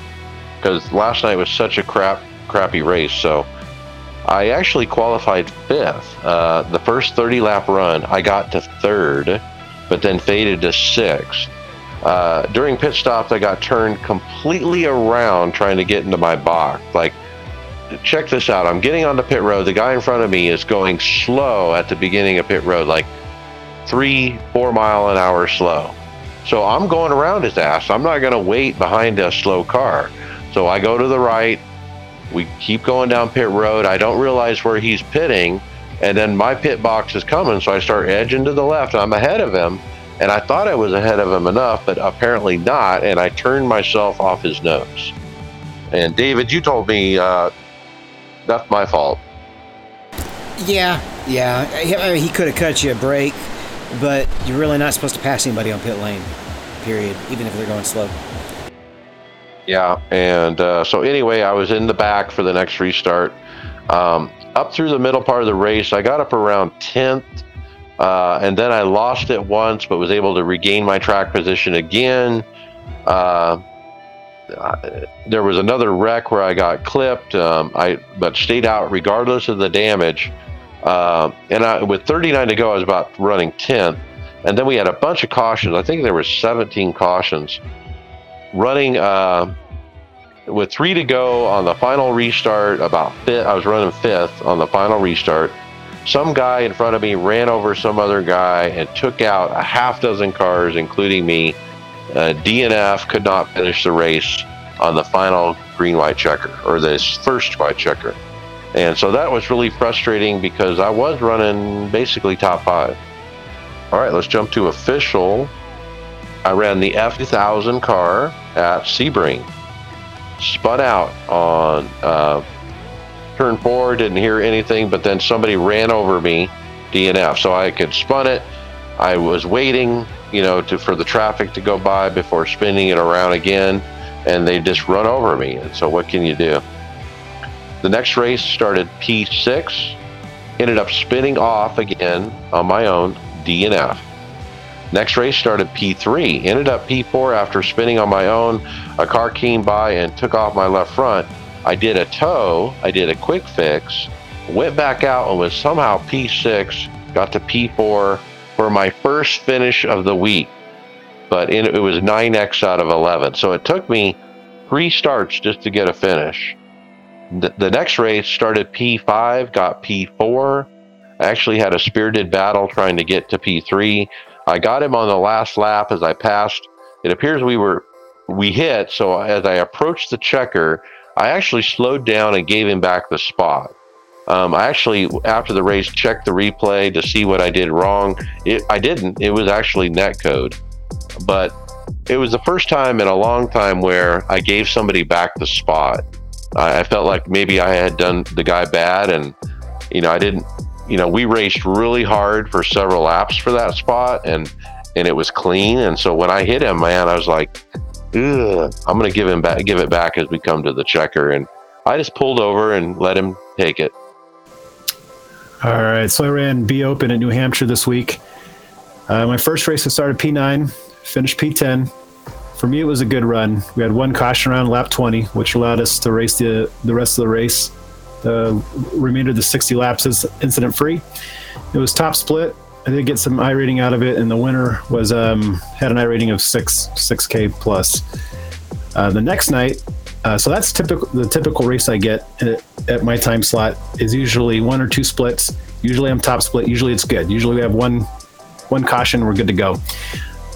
because last night was such a crap crappy race. So I actually qualified fifth. Uh, the first 30 lap run, I got to third, but then faded to sixth. Uh, during pit stops, I got turned completely around trying to get into my box. Like, check this out. I'm getting on the pit road. The guy in front of me is going slow at the beginning of pit road, like three, four mile an hour slow. So I'm going around his ass. I'm not going to wait behind a slow car. So I go to the right, we keep going down pit road. I don't realize where he's pitting, and then my pit box is coming, so I start edging to the left. I'm ahead of him, and I thought I was ahead of him enough, but apparently not, and I turned myself off his nose. And David, you told me uh, that's my fault. Yeah, yeah. I mean, he could have cut you a break, but you're really not supposed to pass anybody on pit lane, period, even if they're going slow. Yeah, and uh, so anyway, I was in the back for the next restart. Um, up through the middle part of the race, I got up around 10th, uh, and then I lost it once, but was able to regain my track position again. Uh, there was another wreck where I got clipped, um, I but stayed out regardless of the damage. Uh, and I, with 39 to go, I was about running 10th, and then we had a bunch of cautions. I think there were 17 cautions running uh, with three to go on the final restart. About fifth, I was running fifth on the final restart. Some guy in front of me ran over some other guy and took out a half dozen cars, including me. Uh, DNF could not finish the race on the final green white checker or this first white checker. And so that was really frustrating because I was running basically top five. All right, let's jump to official. I ran the F2000 car at Sebring. Spun out on uh, turn four, didn't hear anything, but then somebody ran over me, DNF. So I could spun it. I was waiting, you know, to, for the traffic to go by before spinning it around again, and they just run over me. And so what can you do? The next race started P6, ended up spinning off again on my own, DNF. Next race started P3, ended up P4 after spinning on my own. A car came by and took off my left front. I did a tow, I did a quick fix, went back out and was somehow P6, got to P4 for my first finish of the week. But in, it was 9x out of 11. So it took me three starts just to get a finish. The, the next race started P5, got P4. I actually had a spirited battle trying to get to P3. I got him on the last lap as I passed. It appears we were we hit. So as I approached the checker, I actually slowed down and gave him back the spot. Um, I actually, after the race, checked the replay to see what I did wrong. It, I didn't. It was actually net code, but it was the first time in a long time where I gave somebody back the spot. I, I felt like maybe I had done the guy bad, and you know, I didn't. You know, we raced really hard for several laps for that spot, and and it was clean. And so when I hit him, man, I was like, Ugh, I'm going to give him back, give it back as we come to the checker. And I just pulled over and let him take it. All right. So I ran B Open in New Hampshire this week. Uh, my first race, I started P9, finished P10. For me, it was a good run. We had one caution around lap 20, which allowed us to race the, the rest of the race. The remainder of the 60 laps is incident free. It was top split. I did get some iRating out of it, and the winner was um, had an rating of six six k plus. Uh, the next night, uh, so that's typical. The typical race I get at, at, my time slot is usually one or two splits. Usually I'm top split. Usually it's good. Usually we have one one caution. We're good to go.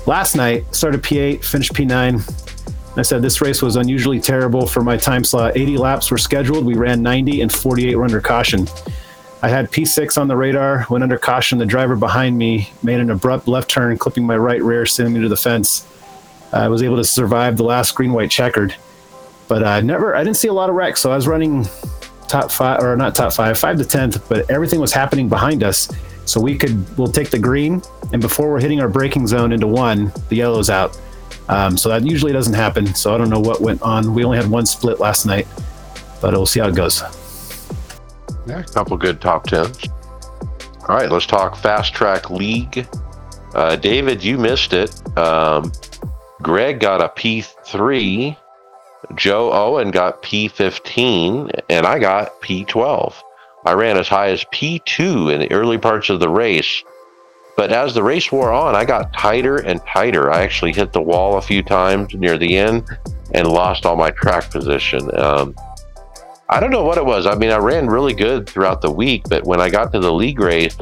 Last night started P8, finished P9. I said this race was unusually terrible for my time slot. 80 laps were scheduled. We ran 90 and 48 were under caution. I had P6 on the radar, went under caution. The driver behind me made an abrupt left turn, clipping my right rear, sending me to the fence. I was able to survive the last green white checkered, but I never, I didn't see a lot of wrecks. So I was running top five, or not top five, five to 10th, but everything was happening behind us. So we could, we'll take the green, and before we're hitting our braking zone into one, the yellow's out. Um, so that usually doesn't happen. So I don't know what went on. We only had one split last night, but we'll see how it goes. Yeah, a couple good top tens. All right, let's talk fast track league. Uh, David, you missed it. Um, Greg got a P3. Joe Owen got P15, and I got P12. I ran as high as P2 in the early parts of the race. But as the race wore on, I got tighter and tighter. I actually hit the wall a few times near the end and lost all my track position. Um, I don't know what it was. I mean, I ran really good throughout the week, but when I got to the league race,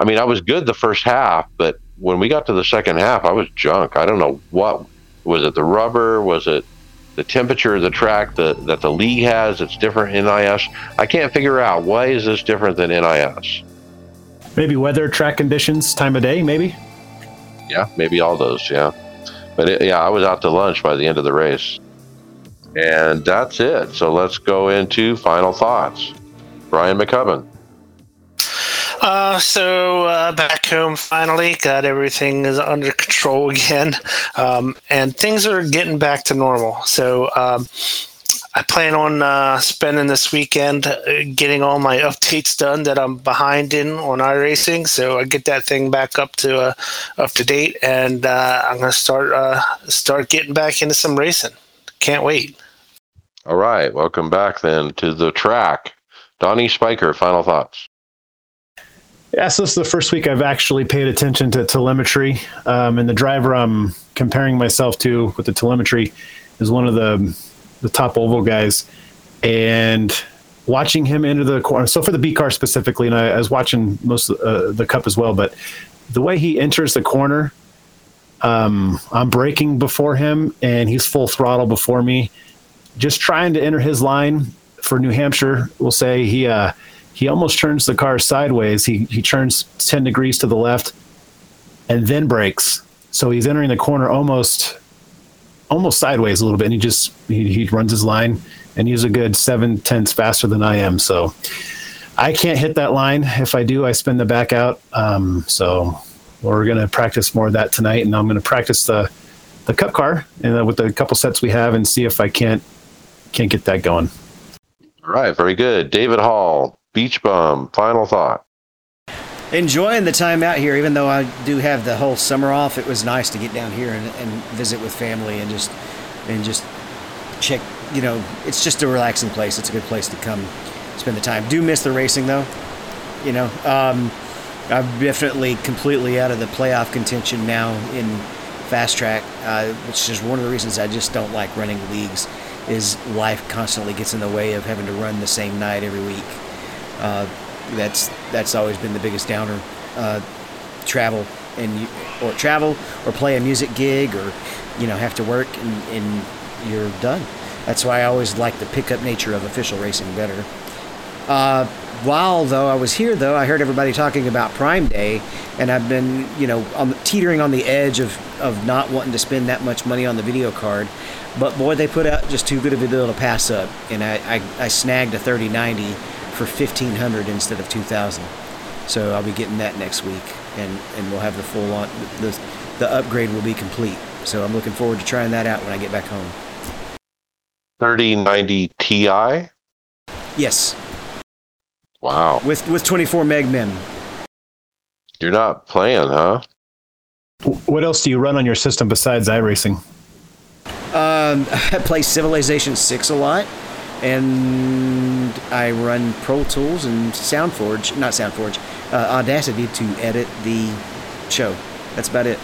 I mean, I was good the first half, but when we got to the second half, I was junk. I don't know what was it. The rubber was it the temperature of the track that that the league has. It's different NIS. I can't figure out why is this different than NIS. Maybe weather, track conditions, time of day, maybe. Yeah, maybe all those. Yeah, but it, yeah, I was out to lunch by the end of the race. And that's it. So let's go into final thoughts. Brian Maccubbin. Uh, so uh, back home finally, got everything is under control again, um, and things are getting back to normal. So um, I plan on uh, spending this weekend uh, getting all my updates done that I'm behind in on iRacing. So I get that thing back up to uh, up to date, and uh, I'm gonna start uh, start getting back into some racing. Can't wait. All right. Welcome back then to the track. Donnie Spiker, final thoughts. Yeah, so this is the first week I've actually paid attention to telemetry. Um, and the driver I'm comparing myself to with the telemetry is one of the the top oval guys. And watching him enter the corner. So for the B car specifically, and I, I was watching most of uh, the cup as well, but the way he enters the corner, um, I'm braking before him and he's full throttle before me just trying to enter his line for New Hampshire. We'll say he uh, he almost turns the car sideways. He he turns ten degrees to the left, and then brakes. So he's entering the corner almost almost sideways a little bit, and he just he, he runs his line, and he's a good seven tenths faster than I am. So I can't hit that line. If I do, I spin the back out. Um, so we're going to practice more of that tonight, and I'm going to practice the the cup car and uh, with the couple sets we have, and see if I can't can't get that going. All right, very good. David Hall, Beach Bum, final thought. Enjoying the time out here, even though I do have the whole summer off. It was nice to get down here and, and visit with family and just and just check. You know, it's just a relaxing place. It's a good place to come spend the time. Do miss the racing though. You know, um, I'm definitely completely out of the playoff contention now in fast track, uh, which is one of the reasons I just don't like running leagues. Is life constantly gets in the way of having to run the same night every week. Uh, that's that's always been the biggest downer. Uh, travel and or travel or play a music gig or you know have to work and, and you're done. That's why I always like the pickup nature of official racing better. Uh, while though I was here, though I heard everybody talking about Prime Day, and I've been you know on, teetering on the edge of of not wanting to spend that much money on the video card. But boy, they put out just too good of a deal to pass up, and I, I, I snagged a 3090 for 1500 instead of 2000. So I'll be getting that next week, and and we'll have the full on the the upgrade will be complete. So I'm looking forward to trying that out when I get back home. 3090 Ti. Yes, Wow, with with 24 meg mem. you're not playing, huh? What else do you run on your system besides iRacing? Um, I play Civilization 6 a lot, and I run Pro Tools and SoundForge, not SoundForge, uh, Audacity to edit the show. That's about it.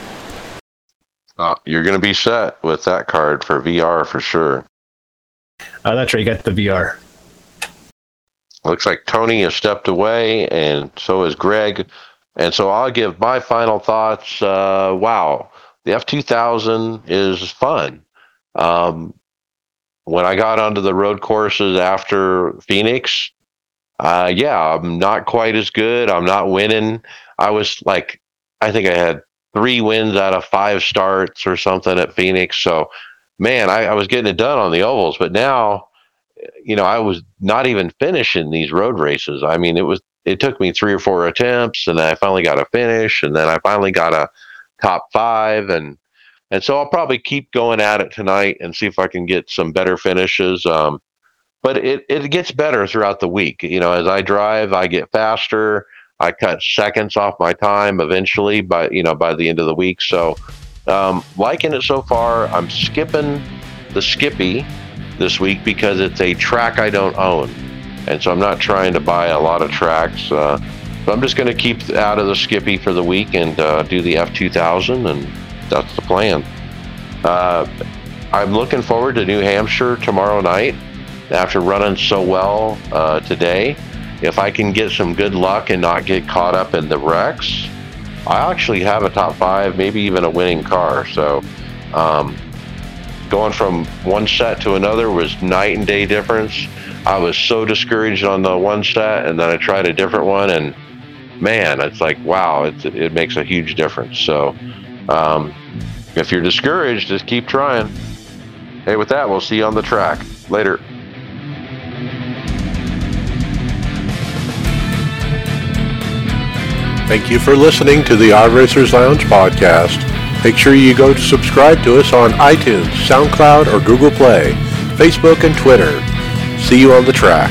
Uh, you're going to be set with that card for VR for sure. Oh, that's right. You got the VR. Looks like Tony has stepped away, and so has Greg. And so I'll give my final thoughts. Uh, wow, the F two thousand is fun. Um, when I got onto the road courses after Phoenix, uh, yeah, I'm not quite as good. I'm not winning. I was like, I think I had three wins out of five starts or something at Phoenix. So, man, I, I was getting it done on the ovals, but now you know, I was not even finishing these road races. I mean, it was it took me three or four attempts, and I finally got a finish, and then I finally got a top five, and and so I'll probably keep going at it tonight and see if I can get some better finishes. Um, but it it gets better throughout the week. You know, as I drive, I get faster. I cut seconds off my time eventually, by you know by the end of the week. So, um, liking it so far. I'm skipping the Skippy this week because it's a track I don't own. And so I'm not trying to buy a lot of tracks. Uh, but I'm just going to keep out of the Skippy for the week and uh, do the F2000, and that's the plan. Uh, I'm looking forward to New Hampshire tomorrow night after running so well uh, today. If I can get some good luck and not get caught up in the wrecks, I actually have a top five, maybe even a winning car. So um, going from one set to another was night and day difference. I was so discouraged on the one set, and then I tried a different one, and man, it's like wow, it, it makes a huge difference. So, um, if you're discouraged, just keep trying. Hey, with that, we'll see you on the track later. Thank you for listening to the iRacers Lounge podcast. Make sure you go to subscribe to us on iTunes, SoundCloud, or Google Play, Facebook, and Twitter. See you on the track.